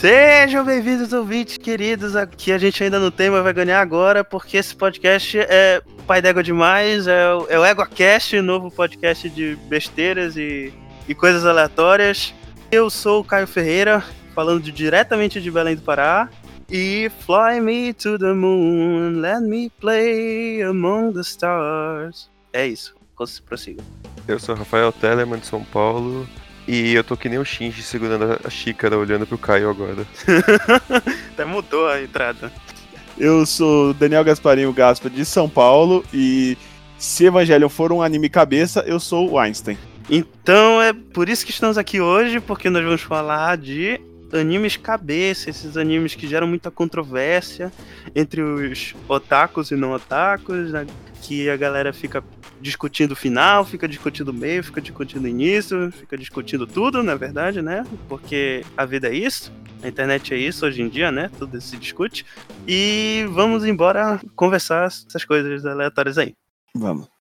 Sejam bem-vindos, ouvintes queridos. Aqui a gente ainda não tem, mas vai ganhar agora, porque esse podcast é pai d'égua demais. É o, é o EgoCast, novo podcast de besteiras e, e coisas aleatórias. Eu sou o Caio Ferreira, falando de, diretamente de Belém do Pará. E Fly me to the moon, let me play among the stars. É isso, prossiga. Eu sou Rafael Telemann de São Paulo e eu tô que nem o Shinji segurando a xícara olhando pro Caio agora. Até mudou a entrada. Eu sou Daniel Gasparinho Gaspa de São Paulo e se Evangelion for um anime cabeça, eu sou o Einstein. Então é por isso que estamos aqui hoje, porque nós vamos falar de animes cabeça, esses animes que geram muita controvérsia entre os otakus e não otakus, né? que a galera fica discutindo o final, fica discutindo o meio, fica discutindo o início, fica discutindo tudo, na verdade, né? Porque a vida é isso, a internet é isso hoje em dia, né? Tudo se discute. E vamos embora conversar essas coisas aleatórias aí. Vamos.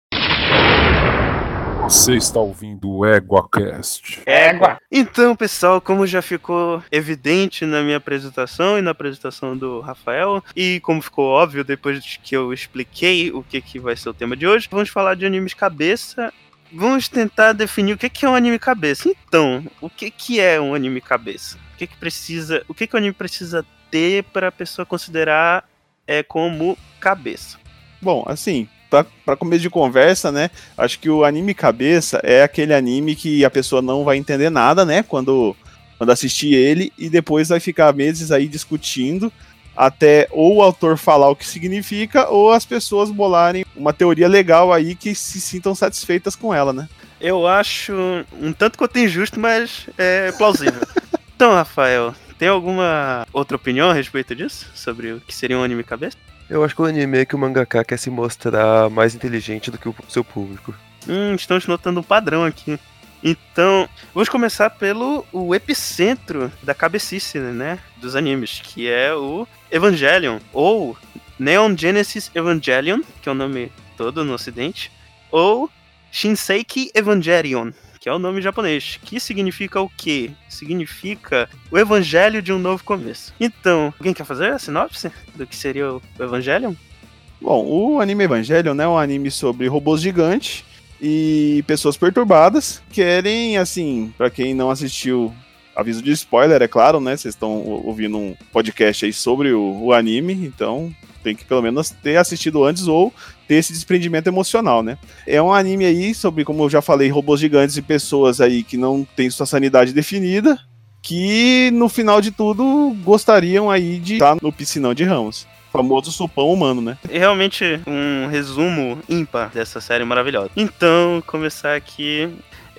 Você está ouvindo o EguaCast. Égua! Então, pessoal, como já ficou evidente na minha apresentação e na apresentação do Rafael, e como ficou óbvio depois que eu expliquei o que, que vai ser o tema de hoje, vamos falar de animes cabeça. Vamos tentar definir o que, que é um anime cabeça. Então, o que, que é um anime cabeça? O que, que precisa. O que, que o anime precisa ter para a pessoa considerar é, como cabeça? Bom, assim, para começo de conversa, né? Acho que o anime cabeça é aquele anime que a pessoa não vai entender nada, né? Quando, quando assistir ele e depois vai ficar meses aí discutindo até ou o autor falar o que significa ou as pessoas bolarem uma teoria legal aí que se sintam satisfeitas com ela, né? Eu acho um tanto quanto injusto, mas é plausível. então, Rafael, tem alguma outra opinião a respeito disso? Sobre o que seria um anime cabeça? Eu acho que o anime é que o mangaka quer se mostrar mais inteligente do que o seu público. Hum, estamos notando um padrão aqui. Então, vamos começar pelo o epicentro da cabecice, né, dos animes, que é o Evangelion, ou Neon Genesis Evangelion, que é o nome todo no ocidente, ou Shinseiki Evangelion, que é o nome japonês, que significa o quê? Significa o evangelho de um novo começo. Então, alguém quer fazer a sinopse do que seria o Evangelion? Bom, o anime Evangelion né, é um anime sobre robôs gigantes e pessoas perturbadas querem, assim, para quem não assistiu, aviso de spoiler, é claro, né? Vocês estão ouvindo um podcast aí sobre o, o anime, então tem que pelo menos ter assistido antes ou ter esse desprendimento emocional, né? É um anime aí sobre, como eu já falei, robôs gigantes e pessoas aí que não têm sua sanidade definida, que no final de tudo gostariam aí de estar no piscinão de Ramos. Famoso sopão humano, né? E realmente um resumo ímpar dessa série maravilhosa. Então, começar aqui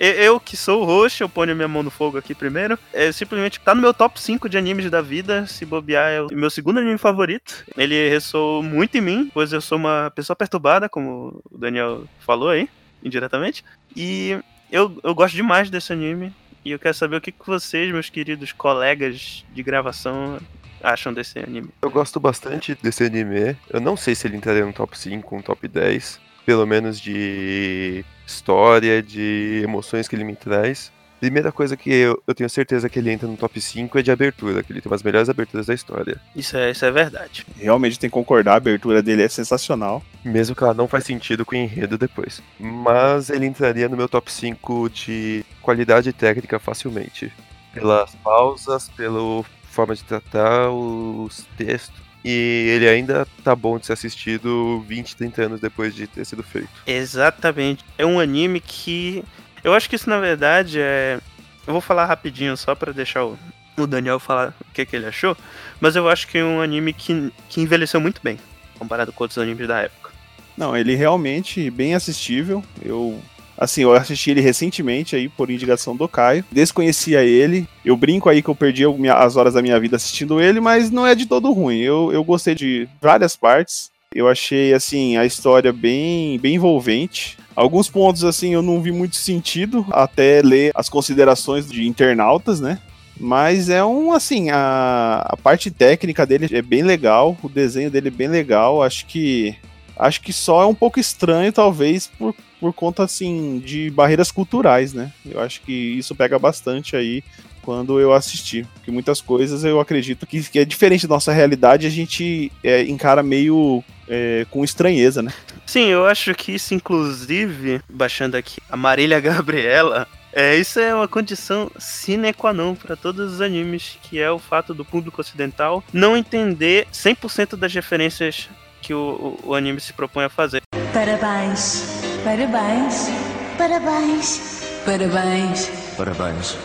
eu, que sou o host, eu ponho minha mão no fogo aqui primeiro. É simplesmente tá no meu top 5 de animes da vida. Se bobear, é o meu segundo anime favorito. Ele ressoou muito em mim, pois eu sou uma pessoa perturbada, como o Daniel falou aí, indiretamente. E eu, eu gosto demais desse anime. E eu quero saber o que, que vocês, meus queridos colegas de gravação, acham desse anime. Eu gosto bastante desse anime. Eu não sei se ele entraria no top 5, um top 10 pelo menos de história, de emoções que ele me traz. Primeira coisa que eu, eu, tenho certeza que ele entra no top 5 é de abertura, que ele tem umas melhores aberturas da história. Isso é, isso é verdade. Realmente tem que concordar, a abertura dele é sensacional. Mesmo que ela não faz sentido com o enredo depois. Mas ele entraria no meu top 5 de qualidade técnica facilmente. Pelas pausas, pela forma de tratar, os textos e ele ainda tá bom de ser assistido 20, 30 anos depois de ter sido feito. Exatamente. É um anime que. Eu acho que isso, na verdade, é. Eu vou falar rapidinho só para deixar o, o Daniel falar o que, que ele achou. Mas eu acho que é um anime que, que envelheceu muito bem, comparado com outros animes da época. Não, ele realmente bem assistível. Eu Assim, eu assisti ele recentemente aí por indicação do Caio. Desconhecia ele. Eu brinco aí que eu perdi as horas da minha vida assistindo ele, mas não é de todo ruim. Eu, eu gostei de várias partes. Eu achei assim a história bem bem envolvente. Alguns pontos assim eu não vi muito sentido até ler as considerações de internautas, né? Mas é um assim, a, a parte técnica dele é bem legal, o desenho dele é bem legal. Acho que acho que só é um pouco estranho talvez por por conta, assim, de barreiras culturais, né? Eu acho que isso pega bastante aí quando eu assisti. Porque muitas coisas eu acredito que, que é diferente da nossa realidade, a gente é, encara meio é, com estranheza, né? Sim, eu acho que isso, inclusive, baixando aqui a Marília Gabriela, é, isso é uma condição sine qua non para todos os animes, que é o fato do público ocidental não entender 100% das referências que o, o, o anime se propõe a fazer. Parabéns, parabéns, parabéns, parabéns, Parabéns.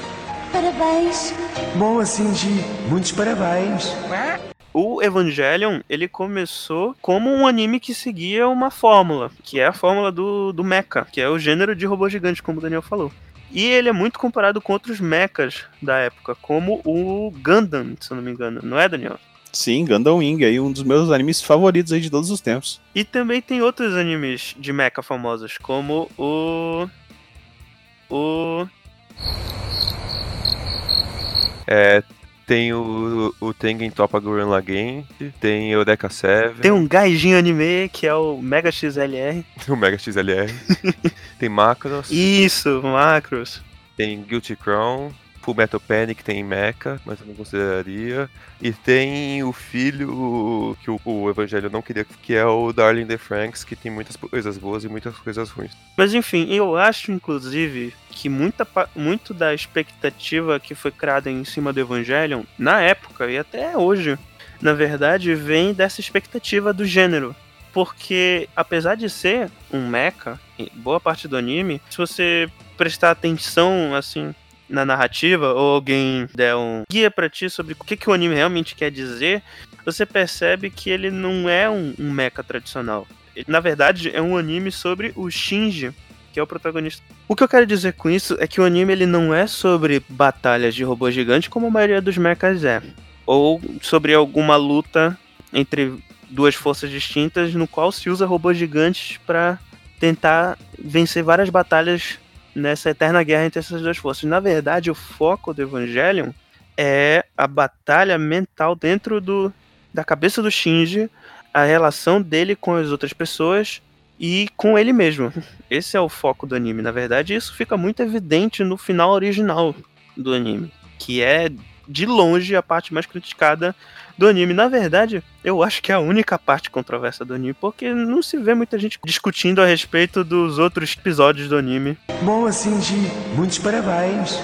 parabéns. Boa, Shinji. Muitos parabéns. O Evangelion, ele começou como um anime que seguia uma fórmula, que é a fórmula do, do mecha, que é o gênero de robô gigante, como o Daniel falou. E ele é muito comparado com outros mechas da época, como o Gundam, se eu não me engano, não é, Daniel? Sim, Gundam Wing, aí um dos meus animes favoritos aí de todos os tempos. E também tem outros animes de mecha famosos, como o. O. É, tem o, o Tengen Toppa Gurren Lagann, tem o Deca 7, Tem um gaijinho anime que é o Mega XLR. o Mega XLR, tem Macross, Isso, Macros. tem Guilty Crown, Full Metal Panic tem Mecha, mas eu não consideraria. E tem o filho que o, o Evangelho não queria, que é o Darling the Franks, que tem muitas coisas boas e muitas coisas ruins. Mas enfim, eu acho, inclusive, que muita, muito da expectativa que foi criada em cima do Evangelion, na época e até hoje, na verdade, vem dessa expectativa do gênero. Porque, apesar de ser um mecha, boa parte do anime, se você prestar atenção, assim, na narrativa, ou alguém der um guia pra ti sobre o que, que o anime realmente quer dizer, você percebe que ele não é um, um mecha tradicional. Ele, na verdade, é um anime sobre o Shinji, que é o protagonista. O que eu quero dizer com isso é que o anime ele não é sobre batalhas de robôs gigantes como a maioria dos mechas é, ou sobre alguma luta entre duas forças distintas no qual se usa robôs gigantes para tentar vencer várias batalhas nessa eterna guerra entre essas duas forças. Na verdade, o foco do Evangelion é a batalha mental dentro do, da cabeça do Shinji, a relação dele com as outras pessoas e com ele mesmo. Esse é o foco do anime. Na verdade, isso fica muito evidente no final original do anime, que é de longe a parte mais criticada do anime. Na verdade, eu acho que é a única parte controversa do anime, porque não se vê muita gente discutindo a respeito dos outros episódios do anime. Boa, Shinji. Muitos parabéns.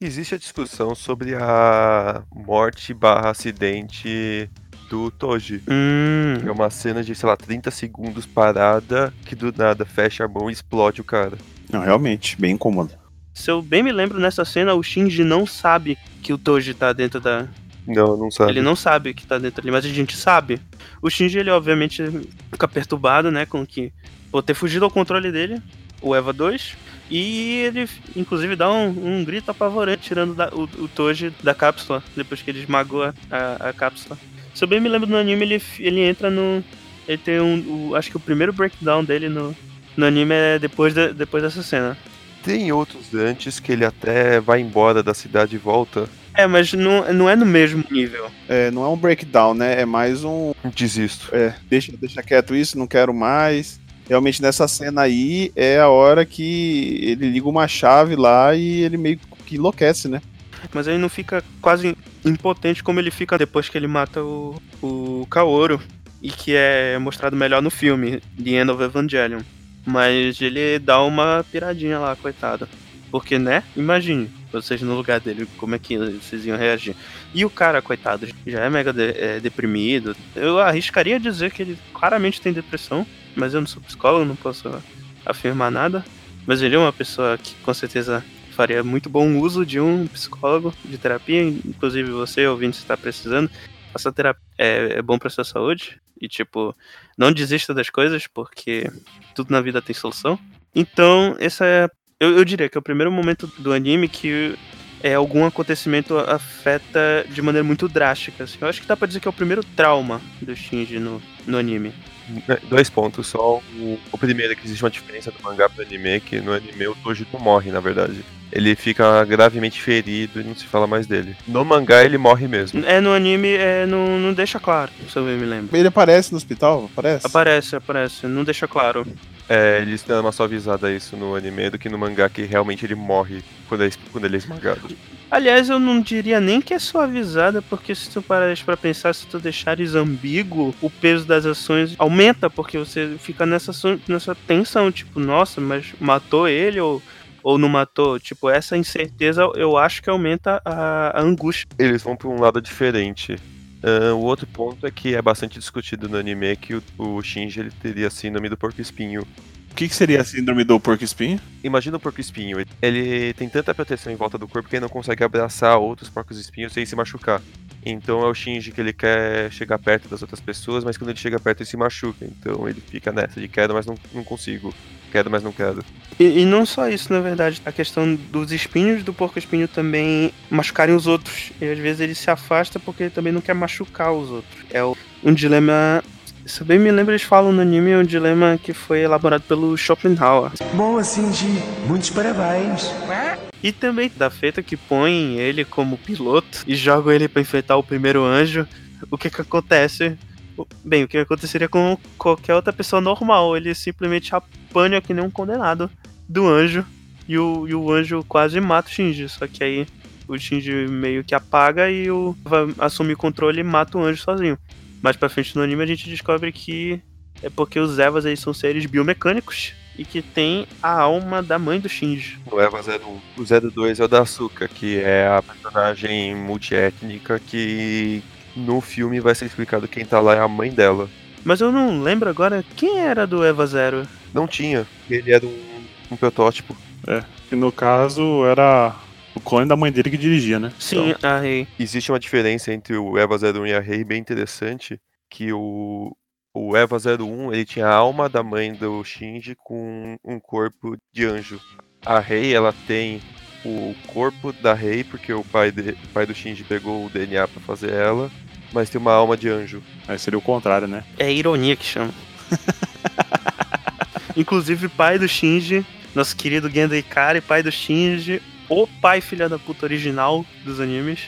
Existe a discussão sobre a morte barra acidente do Toji. Hum, É uma cena de, sei lá, 30 segundos parada, que do nada fecha a mão e explode o cara. Não, realmente, bem incômodo. se eu bem me lembro nessa cena, o Shinji não sabe que o Toji tá dentro da, Não, não sabe. Ele não sabe que tá dentro ali, mas a gente sabe. O Shinji, ele obviamente fica perturbado, né, com que por ter fugido ao controle dele, o Eva 2, e ele inclusive dá um, um grito apavorante tirando da- o, o Toji da cápsula, depois que ele esmagou a, a, a cápsula. Se eu bem me lembro no anime, ele, ele entra no. Ele tem um. o- acho que o primeiro breakdown dele no, no anime é depois, da- depois dessa cena. Tem outros antes que ele até vai embora da cidade e volta. É, mas não, não é no mesmo nível. É, não é um breakdown, né? É mais um. Desisto. É, deixa, deixa quieto isso, não quero mais. Realmente nessa cena aí é a hora que ele liga uma chave lá e ele meio que enlouquece, né? Mas ele não fica quase impotente como ele fica depois que ele mata o, o Kaoru. E que é mostrado melhor no filme, The End of Evangelion. Mas ele dá uma piradinha lá, coitado. Porque, né? Imagine, vocês no lugar dele, como é que vocês iam reagir. E o cara, coitado, já é mega de- é, deprimido. Eu arriscaria dizer que ele claramente tem depressão, mas eu não sou psicólogo, não posso afirmar nada. Mas ele é uma pessoa que com certeza faria muito bom uso de um psicólogo de terapia, inclusive você, ouvindo, se está precisando, faça terapia. É, é bom para sua saúde. E, tipo, não desista das coisas, porque tudo na vida tem solução. Então, essa é. Eu, eu diria que é o primeiro momento do anime que é, algum acontecimento afeta de maneira muito drástica. assim. Eu acho que dá pra dizer que é o primeiro trauma do Shinji no, no anime. É, Dois pontos só. O, o primeiro é que existe uma diferença do mangá pro anime, que no anime o Toji não morre, na verdade. Ele fica gravemente ferido e não se fala mais dele. No mangá ele morre mesmo. É, no anime é, não, não deixa claro, se eu bem me lembro. Ele aparece no hospital? Aparece? Aparece, aparece, não deixa claro. É, eles dão uma suavizada a isso no anime do que no mangá, que realmente ele morre quando é, quando ele é esmagado. Aliás, eu não diria nem que é suavizada, porque se tu parares pra pensar, se tu deixares ambíguo, o peso das ações aumenta, porque você fica nessa, nessa tensão, tipo, nossa, mas matou ele ou, ou não matou? Tipo, essa incerteza eu acho que aumenta a, a angústia. Eles vão pra um lado diferente. Ah, o outro ponto é que é bastante discutido no anime que o, o Shinji ele teria síndrome do porco espinho. O que, que seria a síndrome do porco espinho? Imagina o porco espinho, ele tem tanta proteção em volta do corpo que ele não consegue abraçar outros porcos espinhos sem se machucar. Então é o Shinji que ele quer chegar perto das outras pessoas, mas quando ele chega perto ele se machuca. Então ele fica nessa de quero, mas não, não consigo. Quero, mas não quero. E, e não só isso, na verdade, a questão dos espinhos do porco espinho também machucarem os outros. E às vezes ele se afasta porque ele também não quer machucar os outros. É o- um dilema. Se eu bem me lembro, eles falam no anime, é um dilema que foi elaborado pelo Schopenhauer. Boa, Shinji. Muitos parabéns. E também da feita que põe ele como piloto e jogam ele pra enfrentar o primeiro anjo. O que que acontece? O- Bem, o que aconteceria com qualquer outra pessoa normal? Ele simplesmente apanha que nem um condenado do anjo. E o, e o anjo quase mata o Shinji. Só que aí o Shinji meio que apaga e o vai assumir o controle e mata o anjo sozinho. Mais pra frente no anime a gente descobre que é porque os Evas eles são seres biomecânicos e que tem a alma da mãe do Shinji. No Eva 01. O 02 é o da Asuka, que é a personagem multiétnica que no filme vai ser explicado quem tá lá é a mãe dela. Mas eu não lembro agora quem era do Eva Zero. Não tinha, ele era um, um protótipo. Que no caso era o clone da mãe dele que dirigia, né? Sim, a Rei. Existe uma diferença entre o Eva 01 e a Rei bem interessante, que o, o Eva 01 ele tinha a alma da mãe do Shinji com um corpo de anjo. A Rei ela tem o corpo da Rei porque o pai, de, o pai do Shinji pegou o DNA pra fazer ela, mas tem uma alma de anjo. Aí seria o contrário, né? É ironia que chama. Inclusive, pai do Shinji, nosso querido Gendo Ikari, pai do Shinji, o pai filha da puta original dos animes.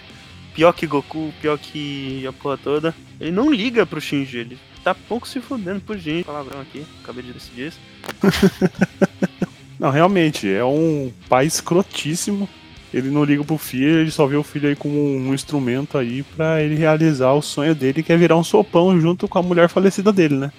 Pior que Goku, pior que a porra toda. Ele não liga pro Shinji, ele tá pouco se fudendo pro Shinji. Palavrão aqui, acabei de decidir isso. Não, realmente, é um pai escrotíssimo. Ele não liga pro filho, ele só vê o filho aí como um instrumento aí pra ele realizar o sonho dele, que é virar um sopão junto com a mulher falecida dele, né?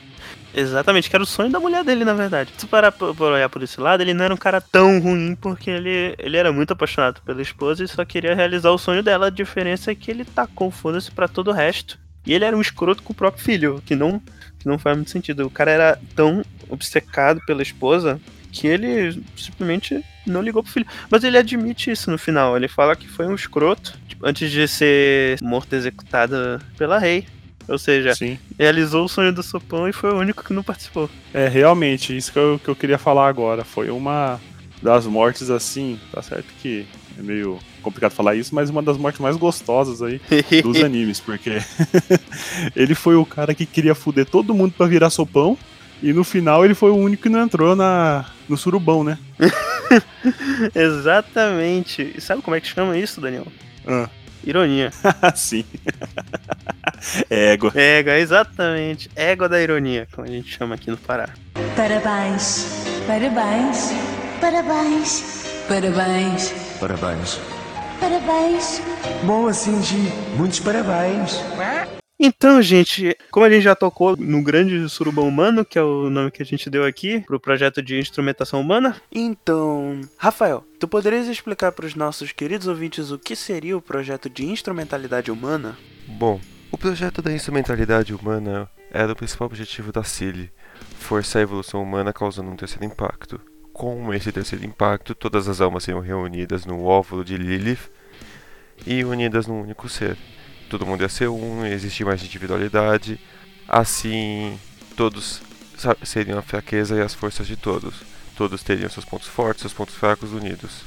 Exatamente, que era o sonho da mulher dele, na verdade. Se parar pra olhar por esse lado, ele não era um cara tão ruim, porque ele, ele era muito apaixonado pela esposa e só queria realizar o sonho dela. A diferença é que ele tacou foda-se pra todo o resto. E ele era um escroto com o próprio filho, que não, que não faz muito sentido. O cara era tão obcecado pela esposa que ele simplesmente não ligou pro filho. Mas ele admite isso no final. Ele fala que foi um escroto tipo, antes de ser morto executado pela rei. Ou seja, Sim. realizou o sonho do sopão e foi o único que não participou. É, realmente, isso que eu, que eu queria falar agora. Foi uma das mortes assim, tá certo que é meio complicado falar isso, mas uma das mortes mais gostosas aí dos animes, porque ele foi o cara que queria fuder todo mundo pra virar sopão. E no final ele foi o único que não entrou na, no surubão, né? Exatamente. E sabe como é que chama isso, Daniel? Ah. Ironia. Sim. Égua. Égua, exatamente. Égua da ironia, como a gente chama aqui no Pará. Parabéns, parabéns, parabéns, parabéns, Parabéns. parabéns. Boa, Shinji. Muitos parabéns. Então, gente, como a gente já tocou no Grande Surubão Humano, que é o nome que a gente deu aqui pro projeto de instrumentação humana, então, Rafael, tu poderias explicar para os nossos queridos ouvintes o que seria o projeto de instrumentalidade humana? Bom, o projeto da instrumentalidade humana era o principal objetivo da CILI, forçar a evolução humana causando um terceiro impacto. Com esse terceiro impacto, todas as almas seriam reunidas no óvulo de Lilith e unidas num único ser. Todo mundo ia ser um, ia existir mais individualidade, assim todos seriam a fraqueza e as forças de todos. Todos teriam seus pontos fortes, seus pontos fracos unidos,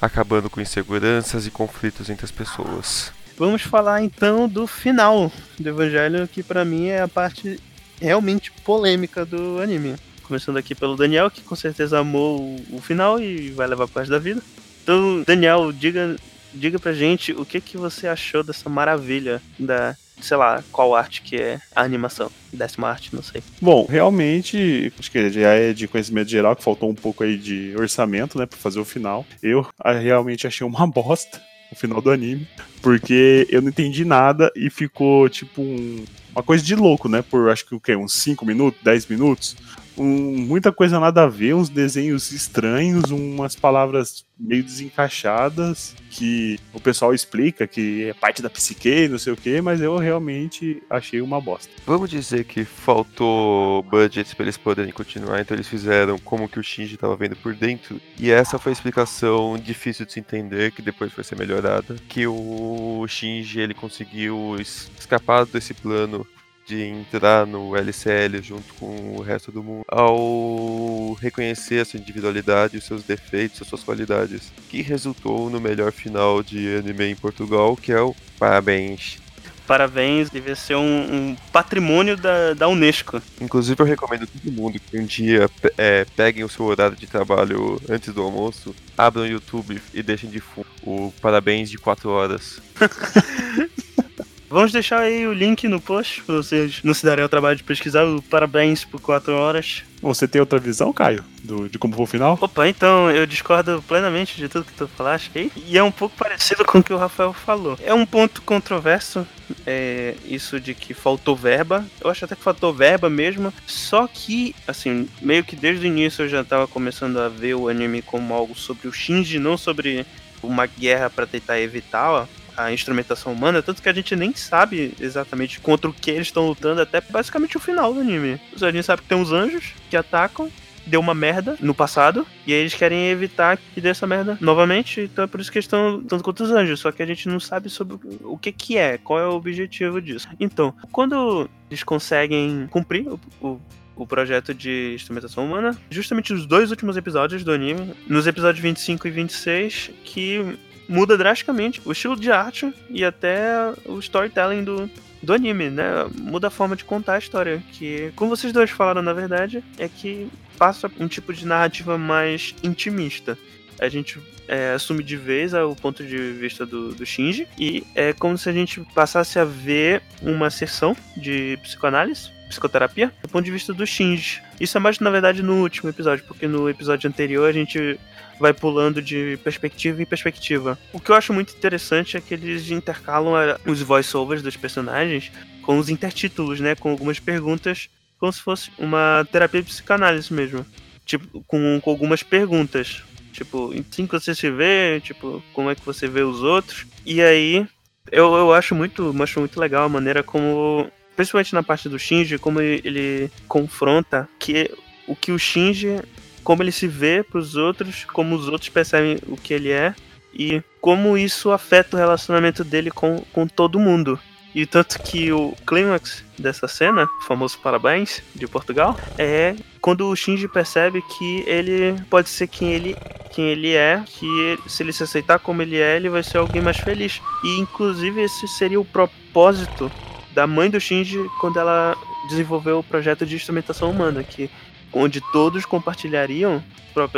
acabando com inseguranças e conflitos entre as pessoas. Vamos falar então do final do Evangelho, que pra mim é a parte realmente polêmica do anime. Começando aqui pelo Daniel, que com certeza amou o final e vai levar parte da vida. Então, Daniel, diga diga pra gente o que, que você achou dessa maravilha da, sei lá, qual arte que é a animação. Décima arte, não sei. Bom, realmente, acho que já é de conhecimento geral que faltou um pouco aí de orçamento, né, pra fazer o final. Eu ah, realmente achei uma bosta o final do anime, porque eu não entendi nada e ficou tipo um- uma coisa de louco, né, por acho que o quê, uns 5 minutos, 10 minutos. Um- muita coisa nada a ver, uns desenhos estranhos, umas palavras meio desencaixadas que o pessoal explica que é parte da psique, não sei o que, mas eu realmente achei uma bosta. Vamos dizer que faltou budget para eles poderem continuar, então eles fizeram como que o Shinji estava vendo por dentro. E essa foi a explicação difícil de se entender, que depois foi ser melhorada, que o Shinji ele conseguiu es- escapar desse plano de entrar no LCL junto com o resto do mundo ao reconhecer a sua individualidade, os seus defeitos, as suas qualidades, que resultou no melhor final de anime em Portugal, que é o Parabéns. Parabéns, devia ser um, um patrimônio da, da Unesco. Inclusive eu recomendo a todo mundo que um dia é, peguem o seu horário de trabalho antes do almoço, abram o YouTube e deixem de fundo o Parabéns de 4 horas. Vamos deixar aí o link no post, pra vocês não se darem ao trabalho de pesquisar o Parabéns por 4 horas. Você tem outra visão, Caio, do- de como foi o final? Opa, então eu discordo plenamente de tudo que tu falaste aí. E é um pouco parecido com o que o Rafael falou. É um ponto controverso, é, isso de que faltou verba. Eu acho até que faltou verba mesmo. Só que, assim, meio que desde o início eu já tava começando a ver o anime como algo sobre o Shinji, não sobre uma guerra pra tentar evitar ó, a instrumentação humana, tanto que a gente nem sabe exatamente contra o que eles estão lutando, até basicamente o final do anime. A gente sabe que tem uns anjos que atacam, deu uma merda no passado, e eles querem evitar que dê essa merda novamente, então é por isso que eles estão lutando contra os anjos, só que a gente não sabe sobre o que que é, qual é o objetivo disso. Então, quando eles conseguem cumprir o, o o projeto de instrumentação humana, justamente os dois últimos episódios do anime, nos episódios 25 e 26, que muda drasticamente o estilo de arte e até o storytelling do, do anime, né? Muda a forma de contar a história, que, como vocês dois falaram, na verdade, é que passa um tipo de narrativa mais intimista. A gente é, assume de vez o ponto de vista do, do Shinji e é como se a gente passasse a ver uma sessão de psicoanálise, psicoterapia, do ponto de vista do Shinji. Isso é mais, na verdade, no último episódio, porque no episódio anterior a gente vai pulando de perspectiva em perspectiva. O que eu acho muito interessante é que eles intercalam a- os voiceovers dos personagens com os intertítulos, né? Com algumas perguntas, como se fosse uma terapia de psicanálise mesmo. Tipo, com, com algumas perguntas. Tipo, assim que você se vê, tipo, como é que você vê os outros. E aí, eu, eu acho muito, acho muito legal a maneira como, principalmente na parte do Shinji, como ele, ele confronta que o que o Shinji como ele se vê pros outros, como os outros percebem o que ele é e como isso afeta o relacionamento dele com, com todo mundo. E tanto que o clímax dessa cena, o famoso parabéns de Portugal, é quando o Shinji percebe que ele pode ser quem ele, quem ele é, que se ele se aceitar como ele é, ele vai ser alguém mais feliz. E inclusive esse seria o propósito da mãe do Shinji quando ela desenvolveu o projeto de instrumentação humana, que onde todos compartilhariam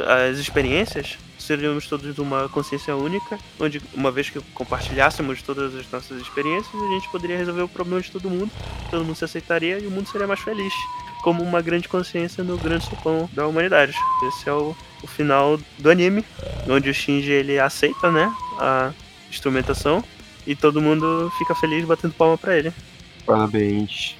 as experiências, seríamos todos uma consciência única, onde uma vez que compartilhássemos todas as nossas experiências, a gente poderia resolver o problema de todo mundo, todo mundo se aceitaria e o mundo seria mais feliz, como uma grande consciência no grande sopão da humanidade. Esse é o, o final do anime, onde o Shinji ele aceita, né, a instrumentação e todo mundo fica feliz batendo palma pra ele Parabéns.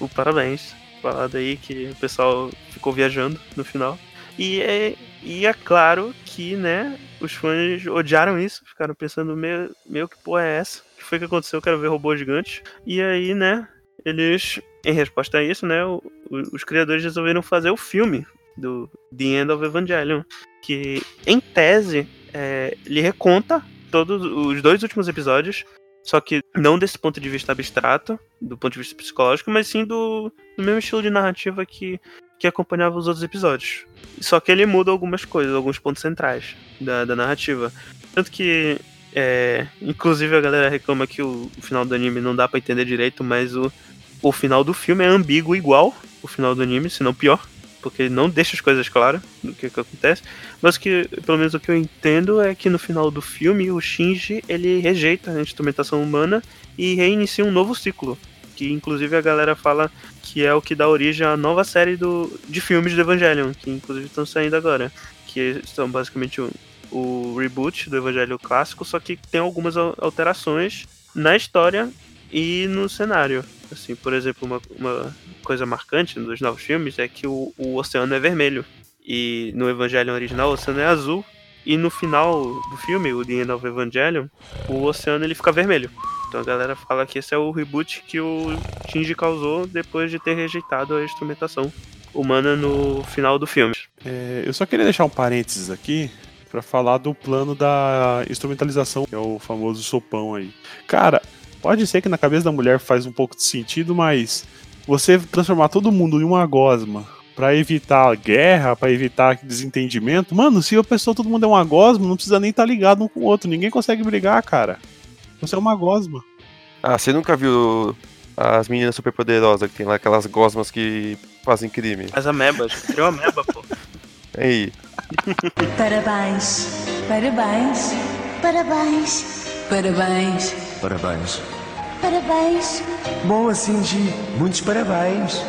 o parabéns. Falado aí que o pessoal ficou viajando no final. E é, e é claro que, né, os fãs odiaram isso, ficaram pensando meio, meio que porra é essa? O que foi que aconteceu? Eu quero ver robô gigante. E aí, né, eles, em resposta a isso, né, o- o- os criadores resolveram fazer o filme do The End of Evangelion, que em tese é, ele reconta todos os dois últimos episódios, só que não desse ponto de vista abstrato, do ponto de vista psicológico, mas sim do, do mesmo estilo de narrativa que, que acompanhava os outros episódios. Só que ele muda algumas coisas, alguns pontos centrais da, da narrativa. Tanto que, é, inclusive, a galera reclama que o, o final do anime não dá pra entender direito, mas o, o final do filme é ambíguo igual o final do anime, se não pior. Porque ele não deixa as coisas claras do que, que acontece. Mas que, pelo menos o que eu entendo é que no final do filme o Shinji ele rejeita a instrumentação humana e reinicia um novo ciclo. Que inclusive a galera fala que é o que dá origem à nova série do, de filmes do Evangelion, que inclusive estão saindo agora. Que são basicamente o, o reboot do Evangelho clássico, só que tem algumas al- alterações na história e no cenário. Assim, por exemplo, uma, uma coisa marcante dos novos filmes é que o, o oceano é vermelho. E no Evangelho original o oceano é azul. E no final do filme, o The End of Evangelion, o oceano ele fica vermelho. Então a galera fala que esse é o reboot que o Shinji causou depois de ter rejeitado a instrumentação humana no final do filme. É, eu só queria deixar um parênteses aqui pra falar do plano da instrumentalização, que é o famoso sopão aí. Cara, pode ser que na cabeça da mulher faz um pouco de sentido, mas você transformar todo mundo em uma gosma pra evitar guerra, pra evitar desentendimento, mano, se a pessoa todo mundo é uma gosma, não precisa nem estar ligado um com o outro, ninguém consegue brigar, cara. Você é uma gosma. Ah, você nunca viu as meninas superpoderosas que tem lá aquelas gosmas que fazem crime? As amebas. Criou ameba, pô. Aí, Parabéns. Parabéns. Parabéns. Parabéns. Parabéns. Parabéns. Boa, Shinji. Muitos parabéns.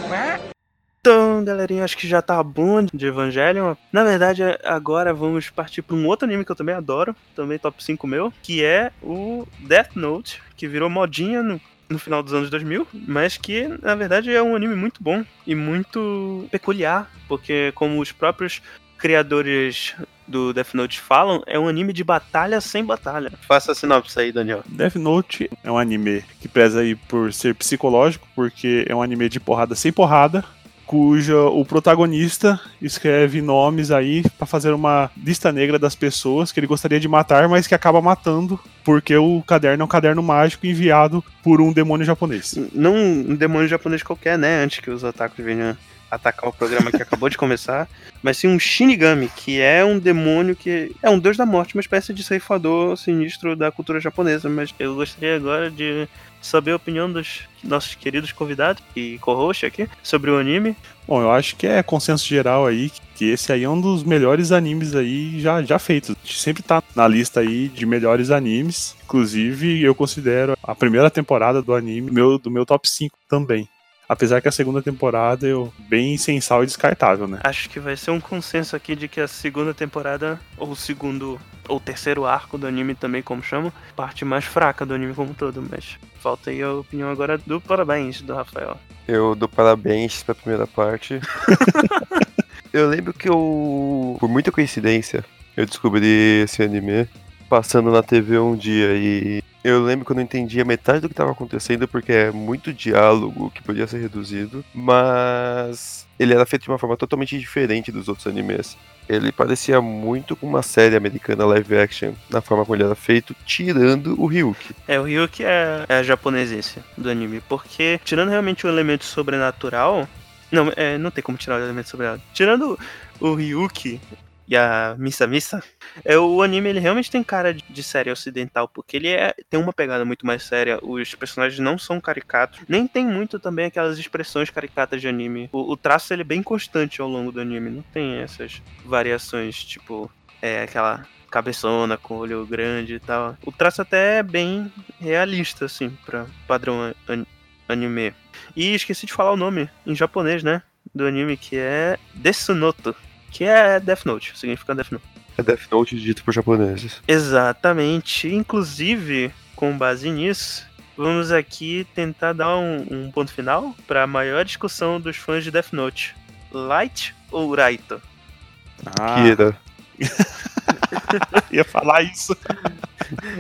Então, galerinha, acho que já tá bom de Evangelion. Na verdade, agora vamos partir para um outro anime que eu também adoro, também top 5 meu, que é o Death Note, que virou modinha no, no final dos anos 2000, mas que, na verdade, é um anime muito bom e muito peculiar, porque como os próprios criadores do Death Note falam, é um anime de batalha sem batalha. Faça a sinopse aí, Daniel. Death Note é um anime que preza aí por ser psicológico, porque é um anime de porrada sem porrada, cuja o protagonista escreve nomes aí pra fazer uma lista negra das pessoas que ele gostaria de matar, mas que acaba matando porque o caderno é um caderno mágico enviado por um demônio japonês. Não um demônio japonês qualquer, né? Antes que os otakus venham atacar o programa que acabou de começar. Mas sim um Shinigami, que é um demônio que é um deus da morte, uma espécie de ceifador sinistro da cultura japonesa. Mas eu gostaria agora de saber a opinião dos nossos queridos convidados e co-host aqui sobre o anime. Bom, eu acho que é consenso geral aí que esse aí é um dos melhores animes aí já, já feitos. Sempre tá na lista aí de melhores animes. Inclusive, eu considero a primeira temporada do anime meu, do meu top 5 também. Apesar que a segunda temporada eu bem sem sal e descartável, né? Acho que vai ser um consenso aqui de que a segunda temporada, ou o segundo, ou terceiro arco do anime também, como chama, parte mais fraca do anime como um todo, mas falta aí a opinião agora do parabéns do Rafael. eu dou parabéns pra primeira parte. eu lembro que eu, por muita coincidência, eu descobri esse anime passando na TV um dia e eu lembro que eu não entendia metade do que estava acontecendo porque é muito diálogo que podia ser reduzido, mas ele era feito de uma forma totalmente diferente dos outros animes. Ele parecia muito com uma série americana live action, na forma como ele era feito, tirando o Ryuki. É, o Ryuki é, é a japonesice do anime, porque tirando realmente o elemento sobrenatural, não, é, não tem como tirar o elemento sobrenatural. Tirando o Ryuki e a Missa Missa, é, o anime ele realmente tem cara de, série ocidental, porque ele é, tem uma pegada muito mais séria. Os personagens não são caricatos, nem tem muito também aquelas expressões caricatas de anime. O, o traço ele é bem constante ao longo do anime, não tem essas variações, tipo, é aquela cabeçona com olho grande e tal. O traço até é bem realista, assim, pra padrão an- anime. E esqueci de falar o nome em japonês, né? Do anime, que é Desunoto. Que é Death Note, significa Death Note. É Death Note dito por japoneses. Exatamente. Inclusive, com base nisso, vamos aqui tentar dar um, um ponto final para a maior discussão dos fãs de Death Note. Light ou Raito? Ah, Kira. ia falar isso.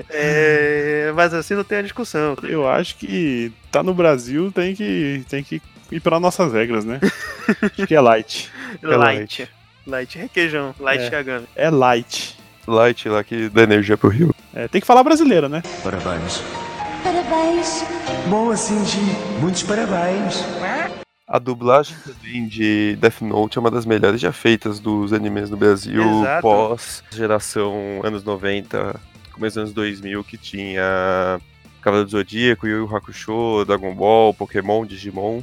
É, mas assim não tem a discussão. Eu acho que tá no Brasil, tem que, tem que ir pelas nossas regras, né? Acho que é light. É light. Light, requeijão. Light É. Yagami. É light. Light lá que dá energia pro Rio. É, tem que falar brasileiro, né? Parabéns. Parabéns. Boa, Shinji. Muitos parabéns. A dublagem também de Death Note é uma das melhores já feitas dos animes no Brasil Exato. pós geração anos 90, começo dos anos 2000, que tinha Cavaleiro do Zodíaco, Yu Yu Hakusho, Dragon Ball, Pokémon, Digimon.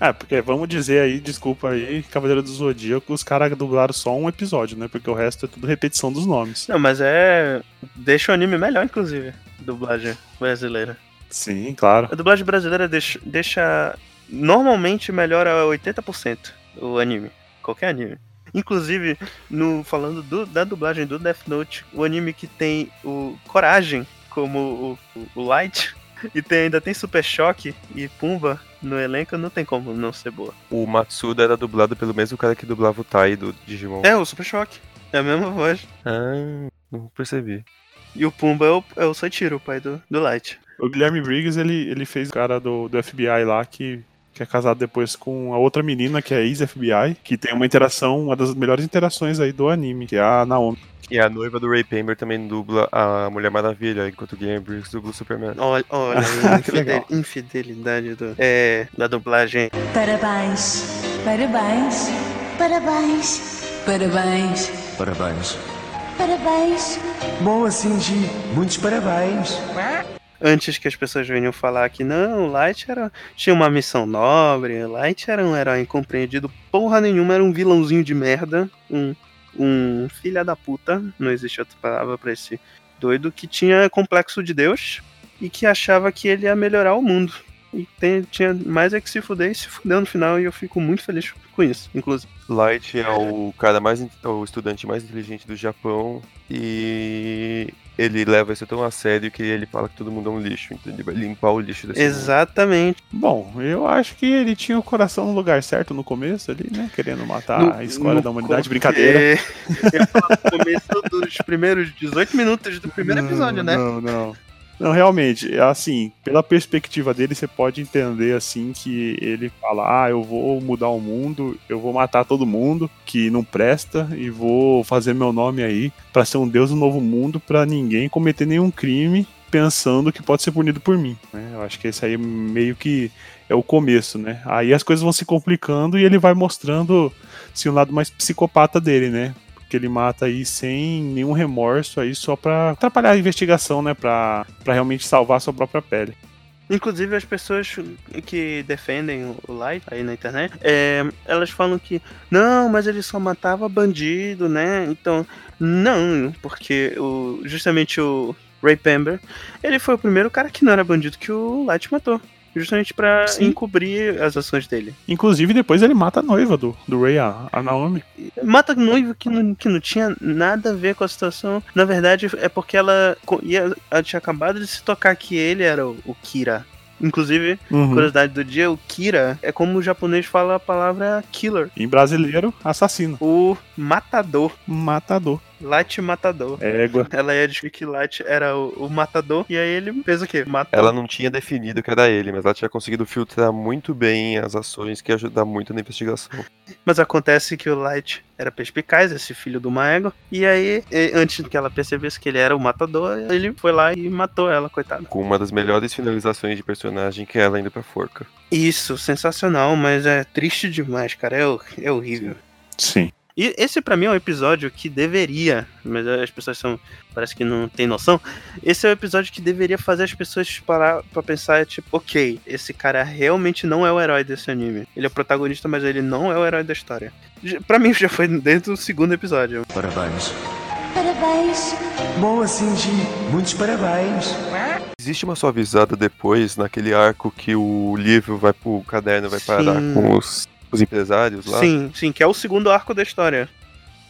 É, porque vamos dizer aí, desculpa aí, Cavaleiro do Zodíaco, os caras dublaram só um episódio, né? Porque o resto é tudo repetição dos nomes. Não, mas é. Deixa o anime melhor, inclusive. Dublagem brasileira. Sim, claro. A dublagem brasileira deixa. deixa normalmente melhora 80% o anime. Qualquer anime. Inclusive, no, falando do- da dublagem do Death Note, o anime que tem o Coragem como o, o- o Light, e tem, ainda tem Super Choque e Pumba no elenco, não tem como não ser boa. O Matsuda era dublado pelo mesmo cara que dublava o Tai do Digimon. É, o Super Choque. É a mesma voz. Ah, não percebi. E o Pumba é o, é o Soichiro, o pai do, do Light. O Guilherme Briggs, ele, ele fez o cara do, do FBI lá que, que é casado depois com a outra menina, que é ex-FBI, que tem uma interação, uma das melhores interações aí do anime, que é a Naomi. E a noiva do Ray Pember também dubla a Mulher Maravilha, enquanto o Guilherme Briggs dubla o Superman. Olha, olha infidel- infidelidade do, é, da dublagem. Parabéns, parabéns, parabéns, parabéns, Parabéns. parabéns. Bom, assim, Gi, muitos parabéns. Antes que as pessoas venham falar que não, o Light era, tinha uma missão nobre, o Light era um herói incompreendido, porra nenhuma, era um vilãozinho de merda, um, um filha da puta, não existe outra palavra pra esse doido, que tinha complexo de Deus e que achava que ele ia melhorar o mundo. E tem- tinha mais é que se fuder e se fudeu no final, e eu fico muito feliz com isso, inclusive. Light é o cara mais, o estudante mais inteligente do Japão e ele leva isso tão a sério que ele fala que todo mundo é um lixo, então ele vai limpar o lixo desse mundo. Exatamente. Bom, eu acho que ele tinha o coração no lugar certo no começo ali, né? Querendo matar No- a escola da humanidade. Brincadeira. Eu no começo dos primeiros 18 minutos do primeiro episódio, né? Não, não. Não, realmente, assim, pela perspectiva dele, você pode entender, assim, que ele fala, ah, eu vou mudar o mundo, eu vou matar todo mundo que não presta e vou fazer meu nome aí pra ser um deus do novo mundo pra ninguém cometer nenhum crime pensando que pode ser punido por mim, né? Eu acho que esse aí meio que é o começo, né? Aí as coisas vão se complicando e ele vai mostrando, assim, o lado mais psicopata dele, né? Que ele mata aí sem nenhum remorso aí só pra atrapalhar a investigação, né, pra realmente salvar a sua própria pele. Inclusive as pessoas que defendem o Light aí na internet, é, elas falam que não, mas ele só matava bandido, né? Então, não, porque o, justamente o Ray Pember, ele foi o primeiro cara que não era bandido que o Light matou. Justamente pra Sim. encobrir as ações dele. Inclusive depois ele mata a noiva do, do Ray, a, a Naomi. Mata noivo que não, que não tinha nada a ver com a situação. Na verdade, é porque ela, ia, ela tinha acabado de se tocar que ele era o, o Kira. Inclusive, Uhum. curiosidade do dia, o Kira é como o japonês fala a palavra killer. Em brasileiro, assassino. O matador. Matador. Light matador. Égua. Ela ia dizer que Light era o, o matador, e aí ele fez o quê? Matou. Ela não tinha definido que era ele, mas ela tinha conseguido filtrar muito bem as ações que ajudar muito na investigação. Mas acontece que o Light era perspicaz, esse filho do Maego, e aí, e- antes que ela percebesse que ele era o matador, ele foi lá e matou ela, coitada. Com uma das melhores finalizações de personagem, que é ela indo pra forca. Isso, sensacional, mas é triste demais, cara. É, é horrível. Sim. E esse pra mim é um episódio que deveria, mas as pessoas são parece que não tem noção. Esse é o episódio que deveria fazer as pessoas parar pra pensar tipo, OK, esse cara realmente não é o herói desse anime. Ele é o protagonista, mas ele não é o herói da história. Pra mim já foi desde o segundo episódio. Parabéns. Parabéns, Bom, assim, Gi, muitos parabéns. Existe uma suavizada depois, naquele arco que o livro vai pro caderno, vai parar Sim. com os, os empresários lá. Sim, sim, que é o segundo arco da história.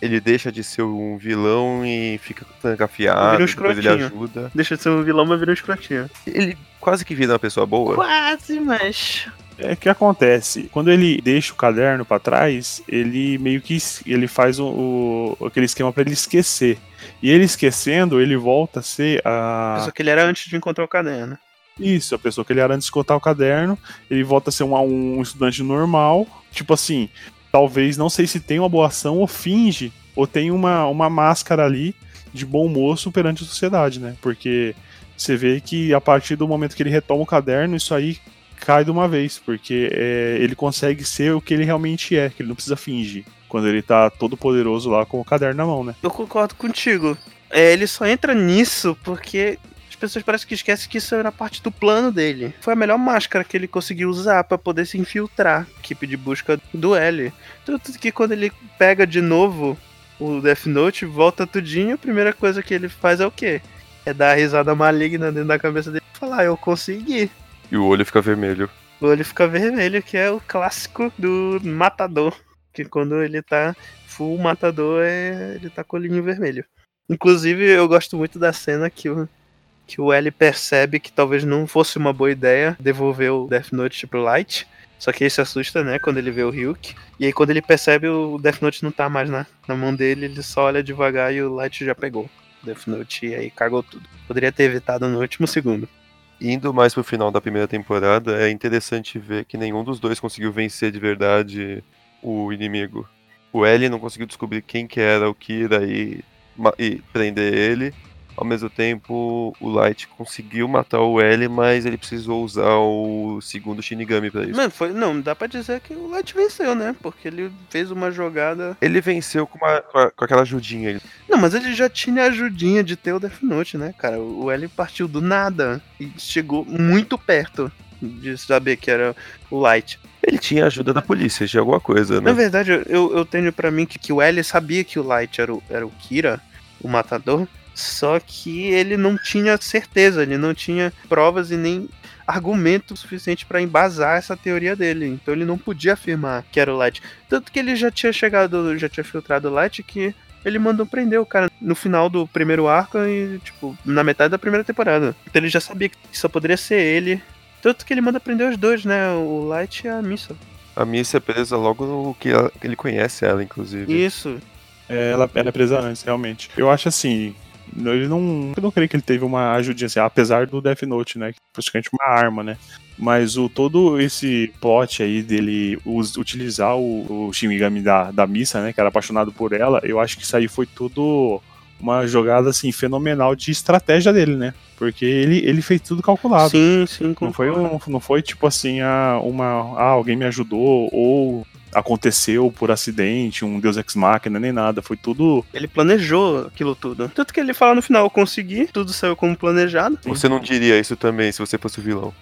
Ele deixa de ser um vilão e fica trancafiado, um depois ele escrotinho. ajuda. Deixa de ser um vilão, mas vira um escrotinho. Ele quase que vira uma pessoa boa. Quase, mas. É que acontece, quando ele deixa o caderno pra trás, ele meio que ele faz o, o- aquele esquema pra ele esquecer. E ele esquecendo, ele volta a ser a Só que ele era antes de encontrar o caderno. Isso, a pessoa que ele era antes de escutar o caderno, ele volta a ser um, um estudante normal. Tipo assim, talvez, não sei se tem uma boa ação ou finge, ou tem uma, uma máscara ali de bom moço perante a sociedade, né? Porque você vê que a partir do momento que ele retoma o caderno, isso aí cai de uma vez, porque é, ele consegue ser o que ele realmente é, que ele não precisa fingir. Quando ele tá todo poderoso lá com o caderno na mão, né? Eu concordo contigo. É, ele só entra nisso porque as pessoas parecem que esquecem que isso era parte do plano dele. Foi a melhor máscara que ele conseguiu usar pra poder se infiltrar. Equipe de busca do L. Tanto que quando ele pega de novo o Death Note, volta tudinho, a primeira coisa que ele faz é o quê? É dar a risada maligna dentro da cabeça dele e falar, "Ah, eu consegui. E o olho fica vermelho. O olho fica vermelho, que é o clássico do matador. Que quando ele tá full matador, é... ele tá com o olhinho vermelho. Inclusive, eu gosto muito da cena que o, que o L percebe que talvez não fosse uma boa ideia devolver o Death Note pro Light. Só que ele se assusta, né, quando ele vê o Ryuk. E aí, quando ele percebe o Death Note não tá mais na, na mão dele, ele só olha devagar e o Light já pegou o Death Note e aí cagou tudo. Poderia ter evitado no último segundo. Indo mais pro final da primeira temporada, é interessante ver que nenhum dos dois conseguiu vencer de verdade o inimigo. O L não conseguiu descobrir quem que era o Kira e, e prender ele. Ao mesmo tempo, o Light conseguiu matar o L, mas ele precisou usar o segundo Shinigami pra isso. Mano, foi, não, dá pra dizer que o Light venceu, né? Porque ele fez uma jogada. Ele venceu com, uma- com a- com aquela ajudinha. Não, mas ele já tinha a ajudinha de ter o Death Note, né, cara? O L partiu do nada e chegou muito perto de saber que era o Light. Ele tinha a ajuda da polícia, de alguma coisa, Na né? verdade, eu, eu tenho pra mim que, que o L sabia que o Light era o, era o Kira, o matador, só que ele não tinha certeza, ele não tinha provas e nem argumento suficiente pra embasar essa teoria dele. Então ele não podia afirmar que era o Light. Tanto que ele já tinha chegado, já tinha filtrado o Light que ele mandou prender o cara no final do primeiro arco e, tipo, na metade da primeira temporada. Então ele já sabia que só poderia ser ele. Tanto que ele manda prender os dois, né? O Light e a Missa. A Missa é presa logo no que ela- que ele conhece ela, inclusive. Isso. É, ela, ela é presa antes, realmente. Eu acho assim. Ele não. Eu não creio que ele teve uma ajudinha assim, apesar do Death Note, né? Que é praticamente uma arma, né? Mas o todo esse plot aí dele us- utilizar o, o Shinigami da, da missa, né? Que era apaixonado por ela, eu acho que isso aí foi tudo uma jogada assim fenomenal de estratégia dele, né? Porque ele, ele fez tudo calculado. Sim, sim. Não foi, um, não foi tipo assim, ah, uma, ah, alguém me ajudou, ou aconteceu por acidente, um Deus Ex Machina, nem nada. Foi tudo. Ele planejou aquilo tudo. Tanto que ele fala no final, eu consegui, tudo saiu como planejado. Você não diria isso também se você fosse o vilão.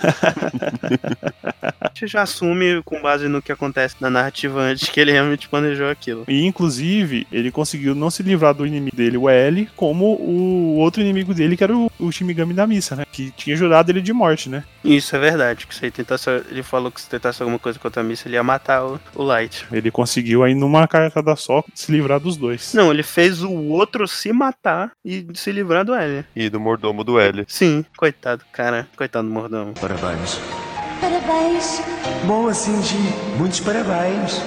A gente já assume com base no que acontece na narrativa antes que ele realmente planejou aquilo. E inclusive, ele conseguiu não se livrar do inimigo dele, o L, como o outro inimigo dele, que era o, o Shinigami da missa, né? Que tinha jurado ele de morte, né? Isso é verdade, que se ele tentasse, ele falou que se tentasse alguma coisa contra a missa, ele ia matar o, o Light. Ele conseguiu aí numa cartada só se livrar dos dois. Não, ele fez o outro se matar e se livrar do L. E do mordomo do L. Sim, coitado, cara. Coitado do mordomo. Parabéns. Parabéns. Boa, Shinji. Muitos parabéns.